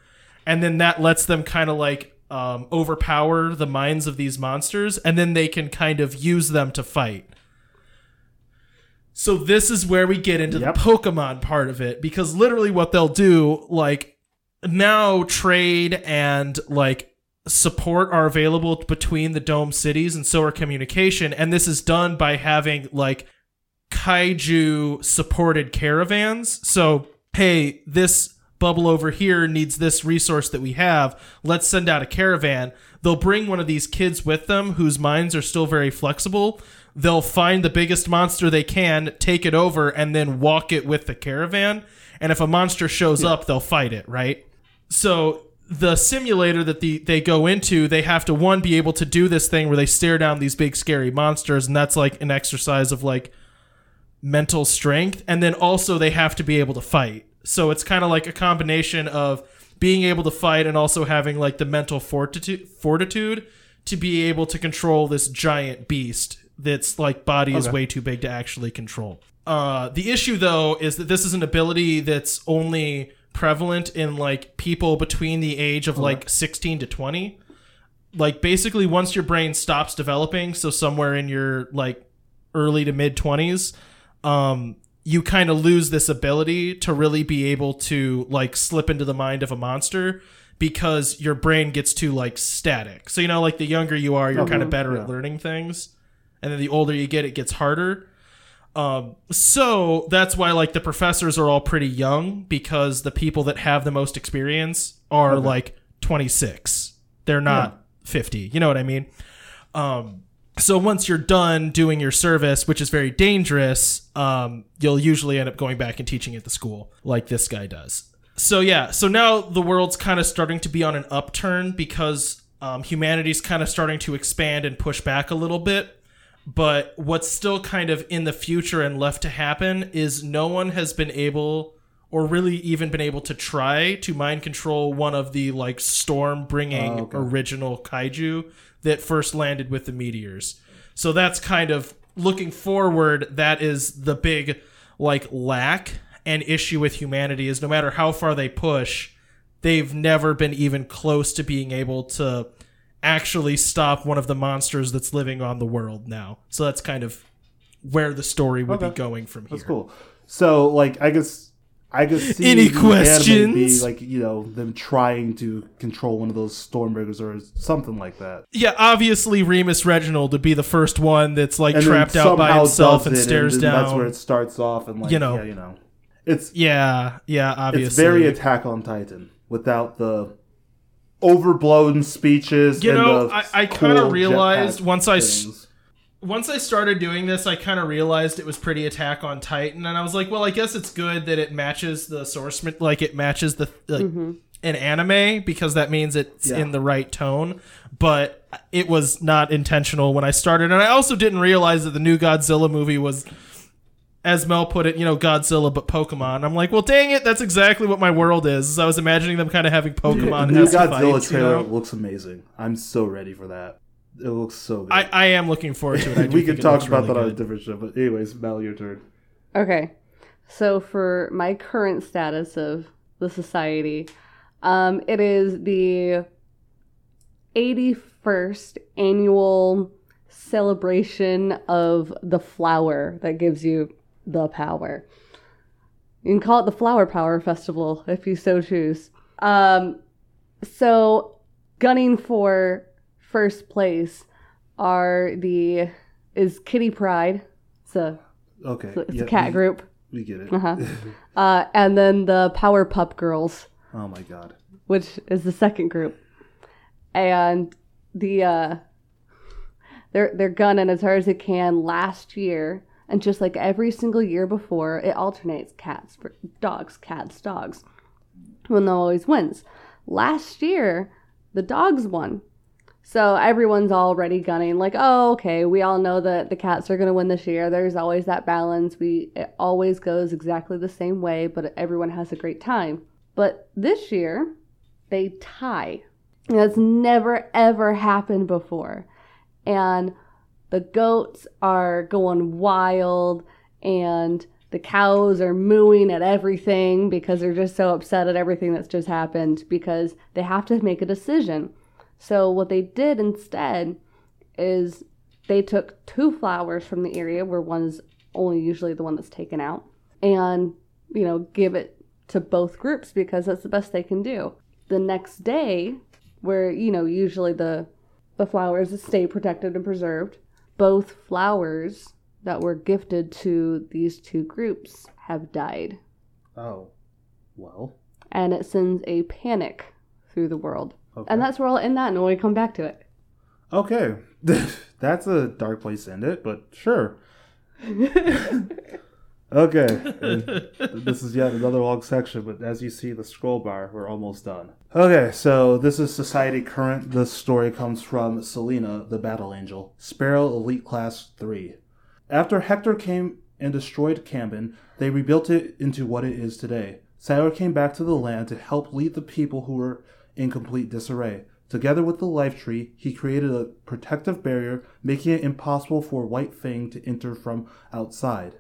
and then that lets them kind of like um, overpower the minds of these monsters and then they can kind of use them to fight. So this is where we get into Yep. the Pokemon part of it because literally what they'll do like now trade and like support are available between the dome cities and so are communication. And this is done by having like kaiju supported caravans. So hey this bubble over here needs this resource that we have. Let's send out a caravan. They'll bring one of these kids with them whose minds are still very flexible. They'll find the biggest monster they can take it over and then walk it with the caravan. And if a monster shows up they'll fight it right? So the simulator that the they go into, they have to one be able to do this thing where they stare down these big scary monsters, and that's like an exercise of like mental strength, and then also they have to be able to fight. So it's kind of like a combination of being able to fight and also having like the mental fortitude fortitude to be able to control this giant beast that's like body is way too big to actually control. Uh, the issue though is that this is an ability that's only prevalent in like people between the age of like 16 to 20 like basically once your brain stops developing so somewhere in your like early to mid 20s um you kind of lose this ability to really be able to like slip into the mind of a monster because your brain gets too like static. So you know like the younger you are you're kind of better yeah. at learning things and then the older you get it gets harder um, so that's why like the professors are all pretty young because the people that have the most experience are like 26. They're not 50. You know what I mean? Um, so once you're done doing your service, which is very dangerous, um, you'll usually end up going back and teaching at the school like this guy does. so yeah, so now the world's kind of starting to be on an upturn because um, humanity's kind of starting to expand and push back a little bit. But what's still kind of in the future and left to happen is no one has been able or really even been able to try to mind control one of the like storm bringing Oh, okay. original kaiju that first landed with the meteors. So that's kind of looking forward, that is the big like lack and issue with humanity is no matter how far they push, they've never been even close to being able to actually stop one of the monsters that's living on the world now. So that's kind of where the story would be going from here. That's cool. So, like, I guess I could see Any the questions? Be like, you know, them trying to control one of those Stormbreakers or something like that. Yeah, obviously Remus Reginald would be the first one that's like And trapped out by himself and stares then down. That's where it starts off, and like, You know. yeah, you know, it's yeah, yeah, obviously. it's very Attack on Titan without the overblown speeches. You and know, the I- I kinda cool realized once I s- things. once I started doing this, I kind of realized it was pretty Attack on Titan, and I was like, well, I guess it's good that it matches the source, like it matches the like mm-hmm. an anime because that means it's Yeah. in the right tone. But it was not intentional when I started, and I also didn't realize that the new Godzilla movie was. As Mel put it, you know, Godzilla, but Pokemon. I'm like, well, dang it, that's exactly what my world is. I was imagining them kind of having Pokemon. the new Godzilla fights, you trailer know? looks amazing. I'm so ready for that. It looks so good. I, I am looking forward to it. We think can talk about really that on a different show. But anyways, Mel, your turn. Okay. So for my current status of the society, um, it is the 81st annual celebration of the flower that gives you the power. You can call it the Flower Power Festival if you so choose. Um, so, gunning for first place are the is Kitty Pride. It's a Okay, it's a, it's yeah, a cat we, group. We get it. Uh-huh. Uh, and then the Power Pup Girls, oh my god. which is the second group. And the uh they're they're gunning as hard as they can last year. And just like every single year before, it alternates cats, for dogs, cats, dogs. One always wins. Last year, the dogs won. So everyone's already gunning, like, oh, okay, we all know that the cats are going to win this year. There's always that balance. We it always goes exactly the same way, but everyone has a great time. But this year, they tie. That's never ever happened before, and the goats are going wild, and the cows are mooing at everything because they're just so upset at everything that's just happened because they have to make a decision. So what they did instead is they took two flowers from the area where one's only usually the one that's taken out and you know give it to both groups because that's the best they can do. The next day where you know usually the the flowers stay protected and preserved, both flowers that were gifted to these two groups have died Oh, well. and it sends a panic through the world. Okay. And that's where I'll end that and we come back to it. Okay, that's a dark place to end it, but sure. okay, this is yet another long section, but as you see the scroll bar, we're almost done. Okay, so this is Society Current. The story comes from Selena, the Battle Angel, Sparrow Elite Class 3. After Hector came and destroyed Cambin, they rebuilt it into what it is today. Siler came back to the land to help lead the people who were in complete disarray. Together with the life tree, he created a protective barrier, making it impossible for White Fang to enter from outside.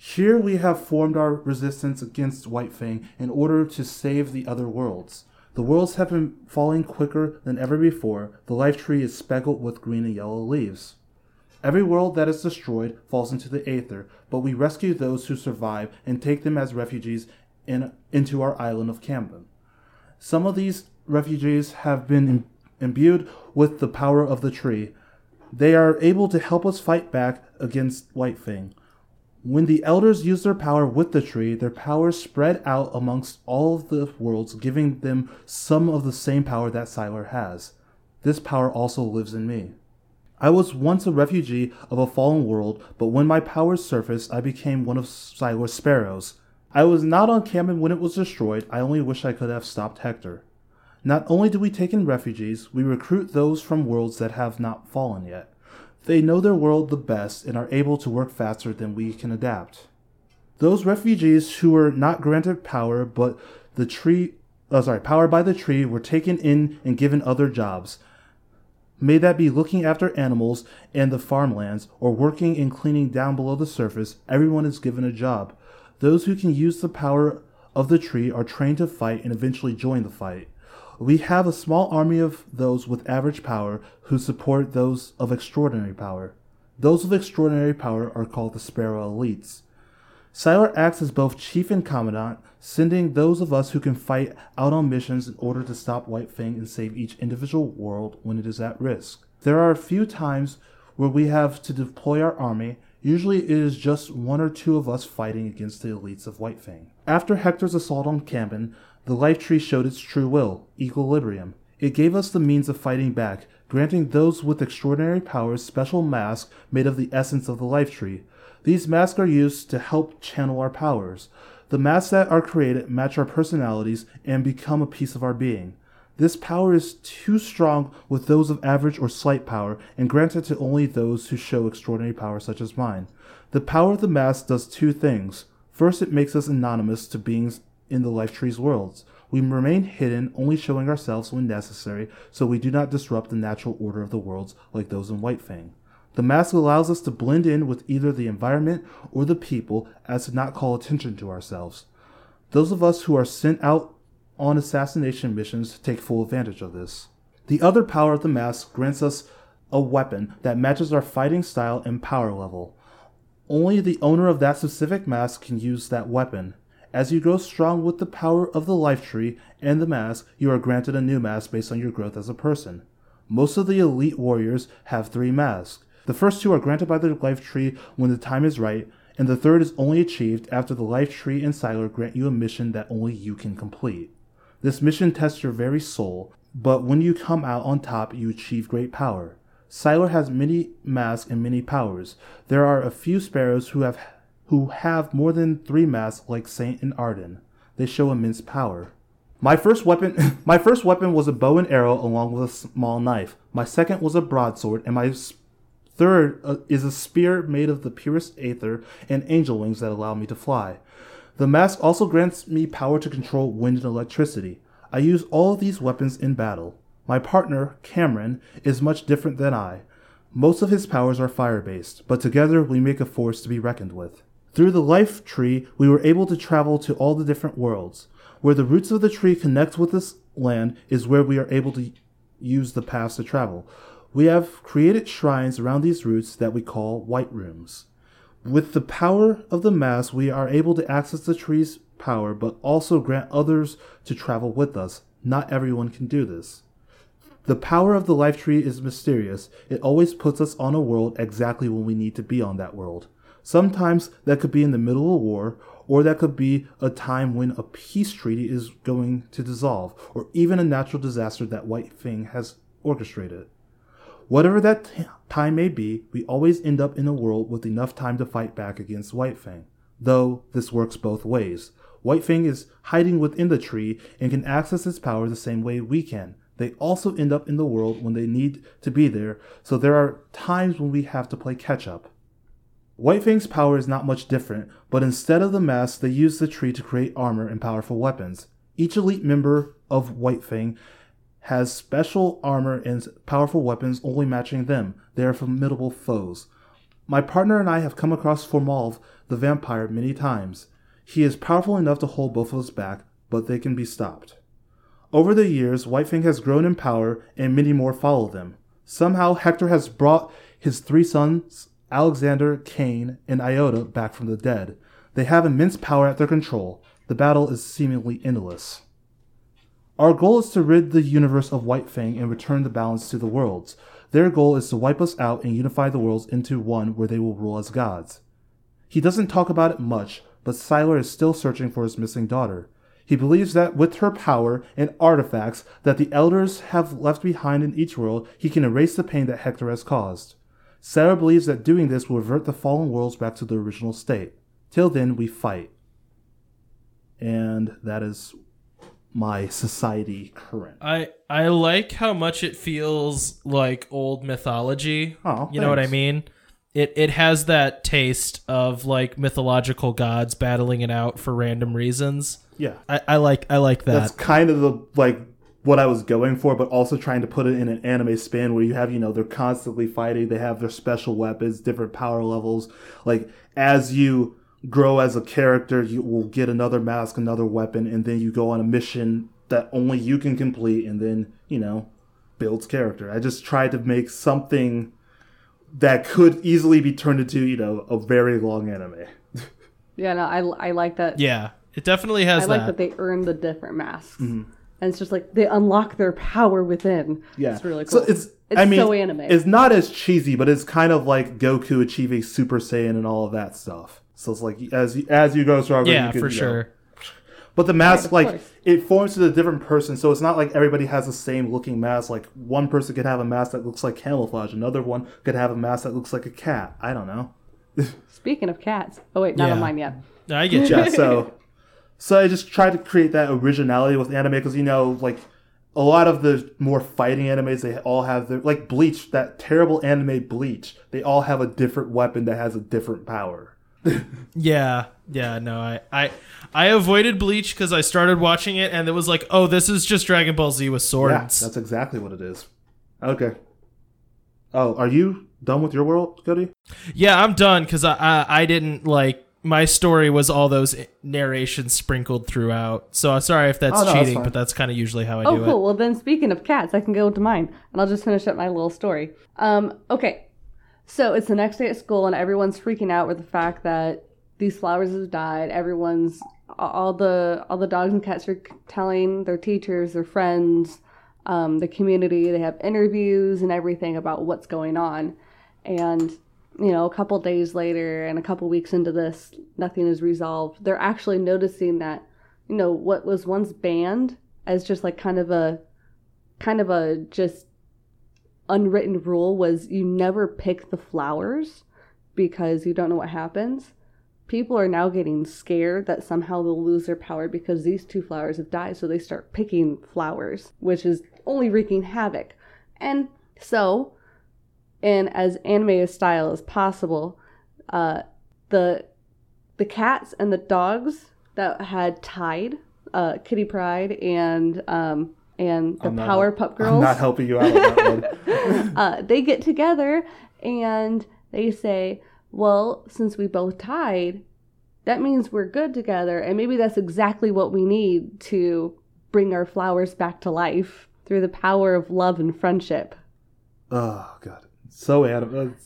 Here we have formed our resistance against White Fang in order to save the other worlds. The worlds have been falling quicker than ever before. The life tree is speckled with green and yellow leaves. Every world that is destroyed falls into the Aether, but we rescue those who survive and take them as refugees in, into our island of Cambin. Some of these refugees have been im- imbued with the power of the tree. They are able to help us fight back against White Fang. When the elders use their power with the tree, their power spread out amongst all of the worlds, giving them some of the same power that Siler has. This power also lives in me. I was once a refugee of a fallen world, but when my powers surfaced, I became one of Siler's sparrows. I was not on Cambin when it was destroyed, I only wish I could have stopped Hector. Not only do we take in refugees, we recruit those from worlds that have not fallen yet. They know their world the best and are able to work faster than we can adapt. Those refugees who were not granted power but the tree oh, sorry, power by the tree were taken in and given other jobs. May that be looking after animals and the farmlands or working and cleaning down below the surface, everyone is given a job. Those who can use the power of the tree are trained to fight and eventually join the fight. We have a small army of those with average power who support those of extraordinary power. Those of extraordinary power are called the Sparrow Elites. Siler acts as both chief and commandant, sending those of us who can fight out on missions in order to stop White Fang and save each individual world when it is at risk. There are a few times where we have to deploy our army. Usually it is just one or two of us fighting against the elites of White Fang. After Hector's assault on Cambin, the Life Tree showed its true will, equilibrium. It gave us the means of fighting back, granting those with extraordinary powers special masks made of the essence of the Life Tree. These masks are used to help channel our powers. The masks that are created match our personalities and become a piece of our being. This power is too strong with those of average or slight power and granted to only those who show extraordinary power, such as mine. The power of the mask does two things. First, it makes us anonymous to beings in the Life Tree's worlds. We remain hidden, only showing ourselves when necessary, so we do not disrupt the natural order of the worlds like those in White Fang. The mask allows us to blend in with either the environment or the people as to not call attention to ourselves. Those of us who are sent out on assassination missions take full advantage of this. The other power of the mask grants us a weapon that matches our fighting style and power level. Only the owner of that specific mask can use that weapon. As you grow strong with the power of the life tree and the mask, you are granted a new mask based on your growth as a person. Most of the elite warriors have three masks. The first two are granted by the life tree when the time is right, and the third is only achieved after the life tree and Siler grant you a mission that only you can complete. This mission tests your very soul, but when you come out on top, you achieve great power. Siler has many masks and many powers. There are a few sparrows who have who have more than three masks like Saint and Arden. They show immense power. My first weapon my first weapon was a bow and arrow along with a small knife. My second was a broadsword and my Third uh, is a spear made of the purest aether and angel wings that allow me to fly. The mask also grants me power to control wind and electricity. I use all of these weapons in battle. My partner, Cameron, is much different than I. Most of his powers are fire based, but together we make a force to be reckoned with. Through the life tree, we were able to travel to all the different worlds. Where the roots of the tree connect with this land is where we are able to use the paths to travel. We have created shrines around these roots that we call white rooms. With the power of the mass, we are able to access the tree's power, but also grant others to travel with us. Not everyone can do this. The power of the life tree is mysterious. It always puts us on a world exactly when we need to be on that world. Sometimes that could be in the middle of war, or that could be a time when a peace treaty is going to dissolve, or even a natural disaster that White Fang has orchestrated. Whatever that t- time may be, we always end up in a world with enough time to fight back against White Fang. Though this works both ways. White Fang is hiding within the tree and can access its power the same way we can. They also end up in the world when they need to be there, so there are times when we have to play catch up. White Fang's power is not much different, but instead of the mask, they use the tree to create armor and powerful weapons. Each elite member of White Fang has special armor and powerful weapons only matching them. They are formidable foes. My partner and I have come across Formalv, the vampire, many times. He is powerful enough to hold both of us back, but they can be stopped. Over the years, White Fang has grown in power, and many more follow them. Somehow, Hector has brought his three sons, Alexander, Cain, and Iota, back from the dead. They have immense power at their control. The battle is seemingly endless. Our goal is to rid the universe of White Fang and return the balance to the worlds. Their goal is to wipe us out and unify the worlds into one where they will rule as gods. He doesn't talk about it much, but Siler is still searching for his missing daughter. He believes that with her power and artifacts that the elders have left behind in each world, he can erase the pain that Hector has caused. Sarah believes that doing this will revert the fallen worlds back to their original state. Till then, we fight. and that is my society current. I I like how much it feels like old mythology. Oh, you know what I mean? It it has that taste of like mythological gods battling it out for random reasons. Yeah, I, I like I like that. that's kind of the like what I was going for, but also trying to put it in an anime spin where you have you know they're constantly fighting, they have their special weapons, different power levels. Like as you grow as a character, you will get another mask, another weapon, and then you go on a mission that only you can complete, and then you know builds character. I just tried to make something that could easily be turned into you know a very long anime. Yeah, no, I, I like that. yeah, it definitely has I like that. that they earn the different masks. Mm-hmm. And it's just like they unlock their power within. Yeah, It's really cool. So it's, It's I mean, so anime. It's not as cheesy, but it's kind of like Goku achieving Super Saiyan and all of that stuff. So it's like as you, as you go stronger, yeah, you can, for you know- sure. But the mask, of like, course. it forms to a different person, so it's not like everybody has the same looking mask. Like one person could have a mask that looks like camouflage, another one could have a mask that looks like a cat. I don't know. Speaking of cats. Oh, wait, not Yeah. on mine yet. I get you. yeah so so i just tried to create that originality with anime because you know like a lot of the more fighting animes they all have their like bleach that terrible anime bleach they all have a different weapon that has a different power. Yeah, yeah, no, I I I avoided Bleach because I started watching it and it was like, oh, this is just Dragon Ball Z with swords. yeah that's exactly what it is. Okay. Oh are you done with your world cody? Yeah, I'm done because I, I I didn't like my story was all those narrations sprinkled throughout. So I'm sorry if that's Oh, no, cheating, fine. but that's kind of usually how I Oh, do cool. it. Well, then speaking of cats, I can go to mine, and I'll just finish up my little story. Um, okay. So it's the next day at school, and everyone's freaking out with the fact that these flowers have died. Everyone's all the all the dogs and cats are telling their teachers, their friends, um, the community. They have interviews and everything about what's going on, and you know, a couple days later and a couple weeks into this, nothing is resolved. They're actually noticing that, you know, what was once banned as just like kind of a, kind of a just unwritten rule was you never pick the flowers because you don't know what happens. People are now getting scared that somehow they'll lose their power because these two flowers have died, so they start picking flowers, which is only wreaking havoc. And so, in as anime a style as possible, uh, the the cats and the dogs that had tied uh, Kitty Pride and um, and the I'm not- Powerpuff i'm Girls not helping you out on that one uh, they get together and they say, Well, since we both tied, that means we're good together. And maybe that's exactly what we need to bring our flowers back to life through the power of love and friendship. oh god so anime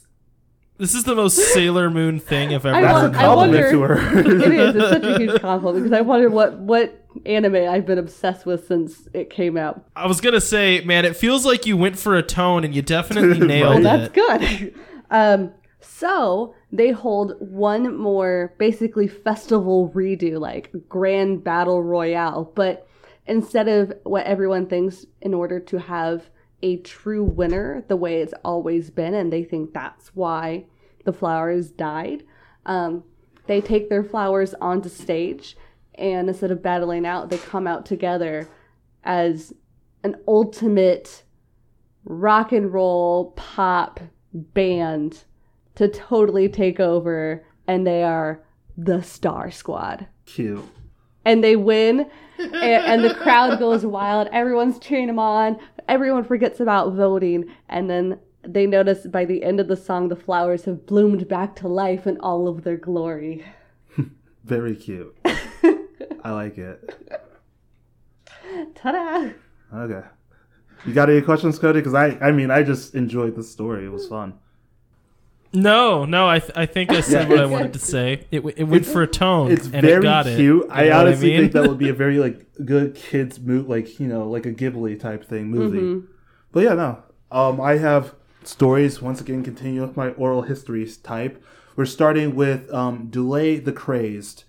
This is the most Sailor Moon thing I've ever I that's heard. I compliment to wonder- her it is. It's such a huge compliment because I wonder what, what anime I've been obsessed with since it came out. I was gonna say, man, it feels like you went for a tone and you definitely nailed Right. That's good. um, so they hold one more basically festival redo, like grand battle royale. But instead of what everyone thinks, in order to have a true winner, the way it's always been, and they think that's why the flowers died, um, they take their flowers onto stage, and instead of battling out, they come out together as an ultimate rock and roll pop band to totally take over and they are the star squad. Cute and they win and, and the crowd goes wild everyone's cheering them on everyone forgets about voting and then they notice by the end of the song the flowers have bloomed back to life in all of their glory very cute i like it ta-da Okay. You got any questions, Cody? Because I, I mean, I just enjoyed the story. It was fun. No, no, I, th- I think I said Yeah. what I wanted to say. It, w- it went for a tone. It's and very it got it. cute. You I know what honestly mean? think that would be a very like good kids movie, like you know, like a Ghibli type thing movie. Mm-hmm. But yeah, no. Um, I have stories. Once again, continue with my oral histories type. We're starting with um, Delay the Crazed,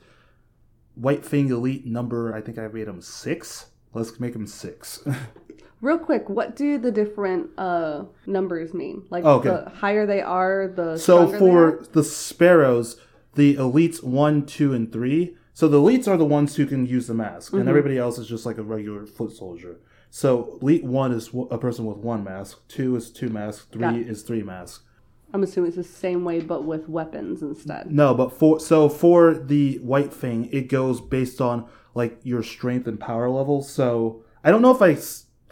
White Fang Elite number. I think I made him six. Let's make him six. Real quick, what do the different uh numbers mean? Like Okay. the higher they are, the So for the sparrows, the elites one, two, and three, So the elites are the ones who can use the mask, and everybody else is just like a regular foot soldier. So elite one is a person with one mask, two is two masks, three is three masks. I'm assuming it's the same way, but with weapons instead. No, but for so for the white thing, it goes based on like your strength and power level. So I don't know if I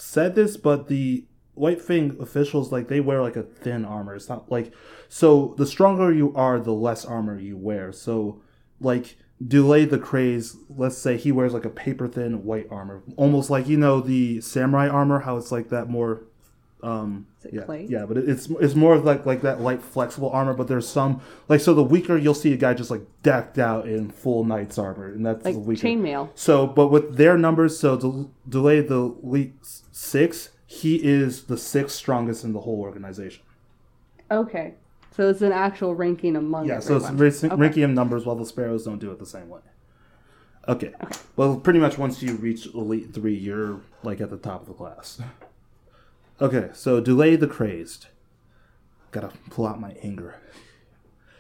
said this, but the white thing officials like they wear like a thin armor. It's not like so the stronger you are, the less armor you wear. So like delay the craze. Let's say he wears like a paper thin white armor, almost like you know the samurai armor, how it's like that more um Is it yeah, clay? yeah, but it's it's more of like like that light flexible armor. But there's some like so the weaker you'll see a guy just like decked out in full knight's armor, and that's Like the weaker. chainmail. So, but with their numbers, so to delay the elite s- six, he is the sixth strongest in the whole organization. Okay. So it's an actual ranking among Yeah, so it's everyone. Okay. ranking him numbers, while the sparrows don't do it the same way. Okay. Okay. Well, pretty much once you reach elite three, you're like at the top of the class. Okay, so delay the crazed. Gotta pull out my anger.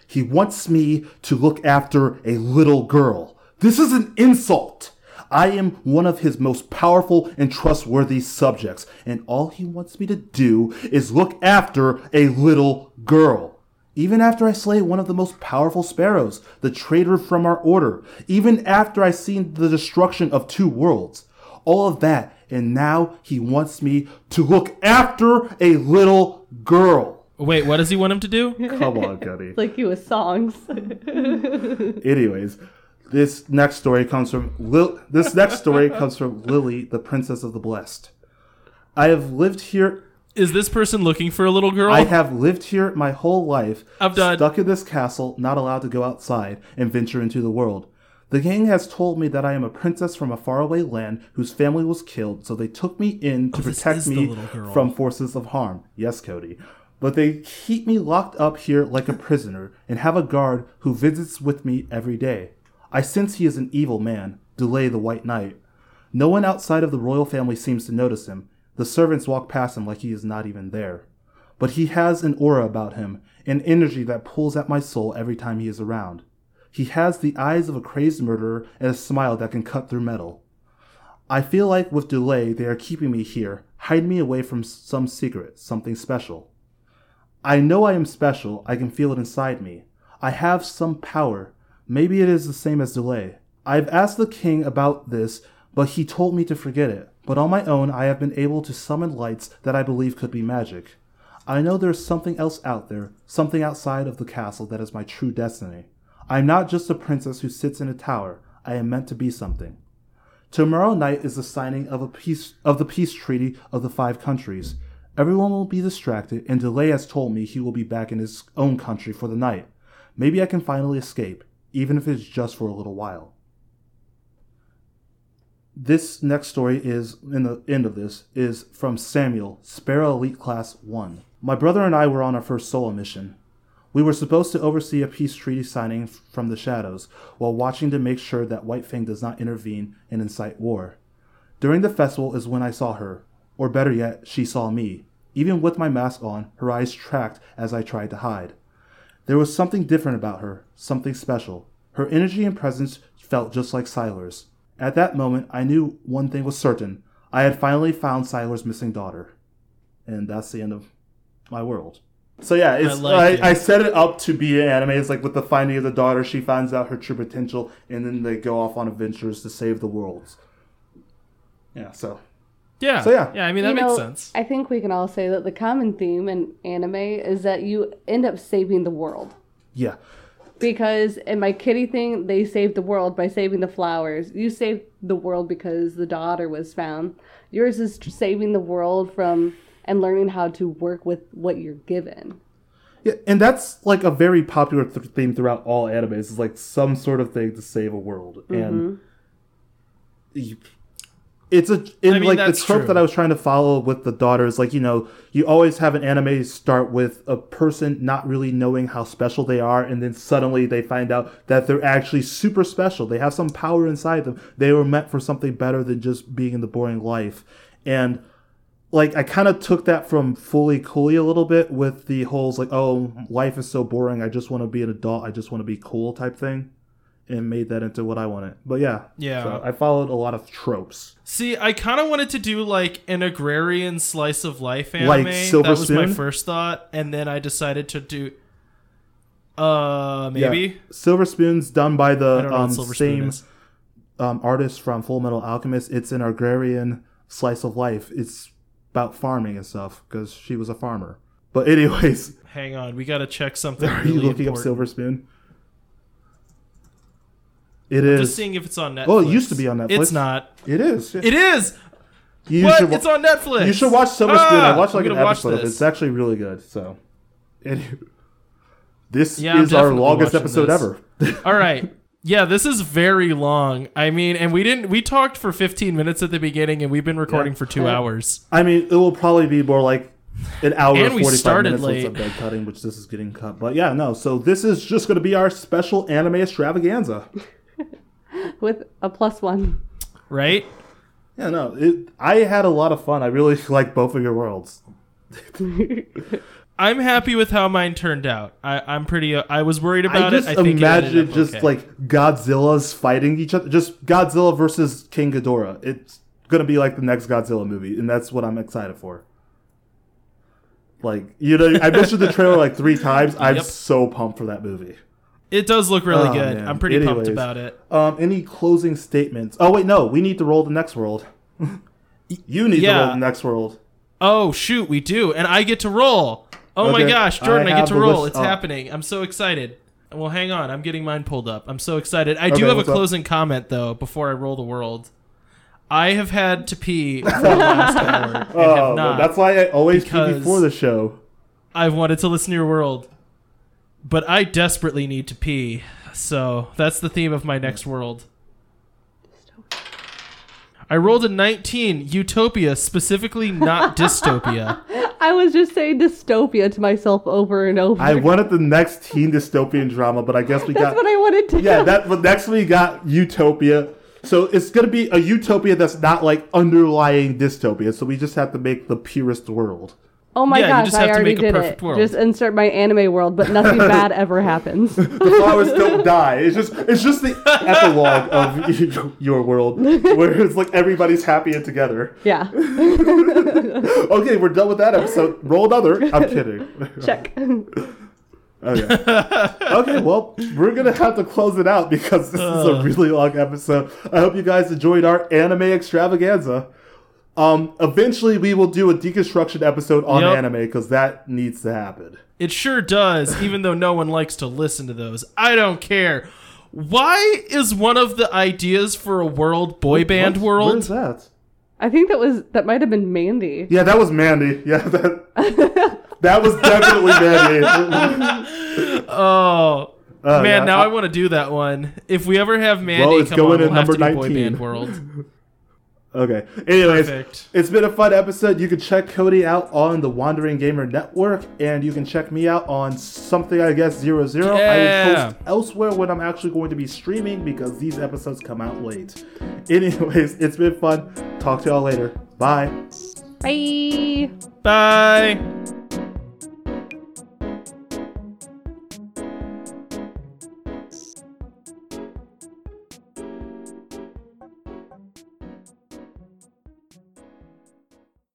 He wants me to look after a little girl. This is an insult. I am one of his most powerful and trustworthy subjects, and all he wants me to do is look after a little girl. Even after I slay one of the most powerful sparrows, the traitor from our order, even after I seen the destruction of two worlds, all of that, and now he wants me to look after a little girl. Wait, what does he want him to do? Come on, Cuddy. Like you with songs. Anyways, this next story comes from Lil- this next story comes from Lily, the princess of the blessed. I have lived here. Is this person looking for a little girl? I have lived here my whole life. I'm done. Stuck in this castle, not allowed to go outside and venture into the world. The king has told me that I am a princess from a faraway land whose family was killed, so they took me in to Oh, protect me from forces of harm. Yes, Cody. But they keep me locked up here like a prisoner and have a guard who visits with me every day. I sense he is an evil man, Delay the White Knight. No one outside of the royal family seems to notice him. The servants walk past him like he is not even there. But he has an aura about him, an energy that pulls at my soul every time he is around. He has the eyes of a crazed murderer and a smile that can cut through metal. I feel like with delay they are keeping me here, hiding me away from some secret, something special. I know I am special, I can feel it inside me. I have some power. Maybe it is the same as delay. I've asked the king about this, but he told me to forget it. But on my own, I have been able to summon lights that I believe could be magic. I know there's something else out there, something outside of the castle that is my true destiny. I am not just a princess who sits in a tower. I am meant to be something. Tomorrow night is the signing of a peace of the peace treaty of the five countries. Everyone will be distracted, and Delay has told me he will be back in his own country for the night. Maybe I can finally escape, even if it's just for a little while. This next story is, in the end of this, is from Samuel, Sparrow Elite Class 1. My brother and I were on our first solo mission. We were supposed to oversee a peace treaty signing from the shadows, while watching to make sure that White Fang does not intervene and incite war. During the festival is when I saw her, or better yet, she saw me. Even with my mask on, her eyes tracked as I tried to hide. There was something different about her, something special. Her energy and presence felt just like Siler's. At that moment, I knew one thing was certain. I had finally found Siler's missing daughter. And that's the end of my world. So yeah, it's, like I, it. I set it up to be an anime. It's like with the finding of the daughter, she finds out her true potential, and then they go off on adventures to save the worlds. Yeah, so yeah. So, yeah. Yeah, I mean that You makes know, sense. I think we can all say that the common theme in anime is that you end up saving the world. yeah, Because in my kitty thing, they saved the world by saving the flowers. You saved the world because the daughter was found. Yours is saving the world from and learning how to work with what you're given. Yeah, and that's like a very popular th- theme throughout all animes. Is like some sort of thing to save a world, and mm-hmm. you, it's a in I mean, like the trope true. that I was trying to follow with the daughter is like you know you always have an anime start with a person not really knowing how special they are, and then suddenly they find out that they're actually super special. They have some power inside them. They were meant for something better than just being in the boring life, and like I kind of took that from Fooly Cooly a little bit with the whole like, oh, life is so boring. I just want to be an adult. I just want to be cool type thing. And made that into what I wanted. But yeah, Yeah. so I followed a lot of tropes. See, I kind of wanted to do like an agrarian slice of life anime. Like Silver that was my first thought, and then I decided to do. Uh, maybe. Yeah. Silver Spoon's done by the um, Spoon same um, artist from Fullmetal Alchemist. It's an agrarian slice of life. It's about farming and stuff because she was a farmer. But anyways, Hang on, we gotta check something. are really you looking up. Silver Spoon? It Just is. seeing if it's on Netflix. Well, it used to be on Netflix. It's not. It is. It is. you what? should it's on Netflix. You should watch Silver Spoon. I Ah, watched like an watch episode of it. It's actually really good. So, Any- this Yeah, is our longest episode this. ever. All right. Yeah, this is very long. I mean, and we didn't. We talked for 15 minutes at the beginning, and we've been recording Yeah. for two hours. I mean, it will probably be more like an hour And and we 45 started minutes late. I'm done cutting, which this is getting cut. But yeah, no. So this is just going to be our special anime extravaganza. with a plus one. Right? Yeah, no. It, I had a lot of fun. I really like both of your worlds. I'm happy with how mine turned out. I, I'm pretty. Uh, I was worried I about just it. I think it imagine up just okay. like Godzilla's fighting each other. Just Godzilla versus King Ghidorah. It's gonna be like the next Godzilla movie, and that's what I'm excited for. Like you know, I mentioned the trailer like three times. I'm Yep. so pumped for that movie. It does look really Oh, good. man. I'm pretty pumped about it. Um, any closing statements? Oh wait, no, we need to roll the next world. you need to roll the next world. Oh shoot, we do, and I get to roll. Oh my gosh, Jordan, I I, get to roll. list It's up. happening. I'm so excited. Well, hang on. I'm getting mine pulled up. I'm so excited. I Okay, do have a what's up? closing comment though before I roll the world. I have had to pee for the last hour Oh, that's why I always pee before the show. I've wanted to listen to your world, but I desperately need to pee. So that's the theme of my next world. I rolled a 19, Utopia, specifically not dystopia. I was just saying dystopia to myself over and over. I wanted the next teen dystopian drama, but I guess we That's got what I wanted to. yeah. That but next we got Utopia. So it's gonna be a utopia that's not like underlying dystopia. So we just have to make the purest world. Oh my Yeah, you gosh, just I to already make a did perfect it. world. Just insert my anime world, but nothing bad ever happens. The flowers don't die. It's just it's just the epilogue of your world, where it's like everybody's happy and together. Yeah. Okay, we're done with that episode. Roll another. I'm kidding. Check. Okay. okay, well, we're gonna have to close it out because this is Uh. a really long episode. I hope you guys enjoyed our anime extravaganza. Um, eventually we will do a deconstruction episode on Yep. anime because that needs to happen. It sure does, even though no one likes to listen to those. I don't care. Why is one of the ideas for a world boy band What? world? Where's that? I think that was that might have been Mandy. Yeah, that was Mandy. Yeah, that that was definitely Mandy. Oh. Oh, Man, yeah. now I, want to do that one. If we ever have Mandy Well, come going on, in we'll have number to do boy band world. Okay. Anyways, Perfect. it's been a fun episode. You can check Cody out on the Wandering Gamer Network, and you can check me out on something I guess zero zero. Yeah. will post elsewhere when I'm actually going to be streaming because these episodes come out late. Anyways, it's been fun. Talk to y'all later. Bye. Bye. Bye.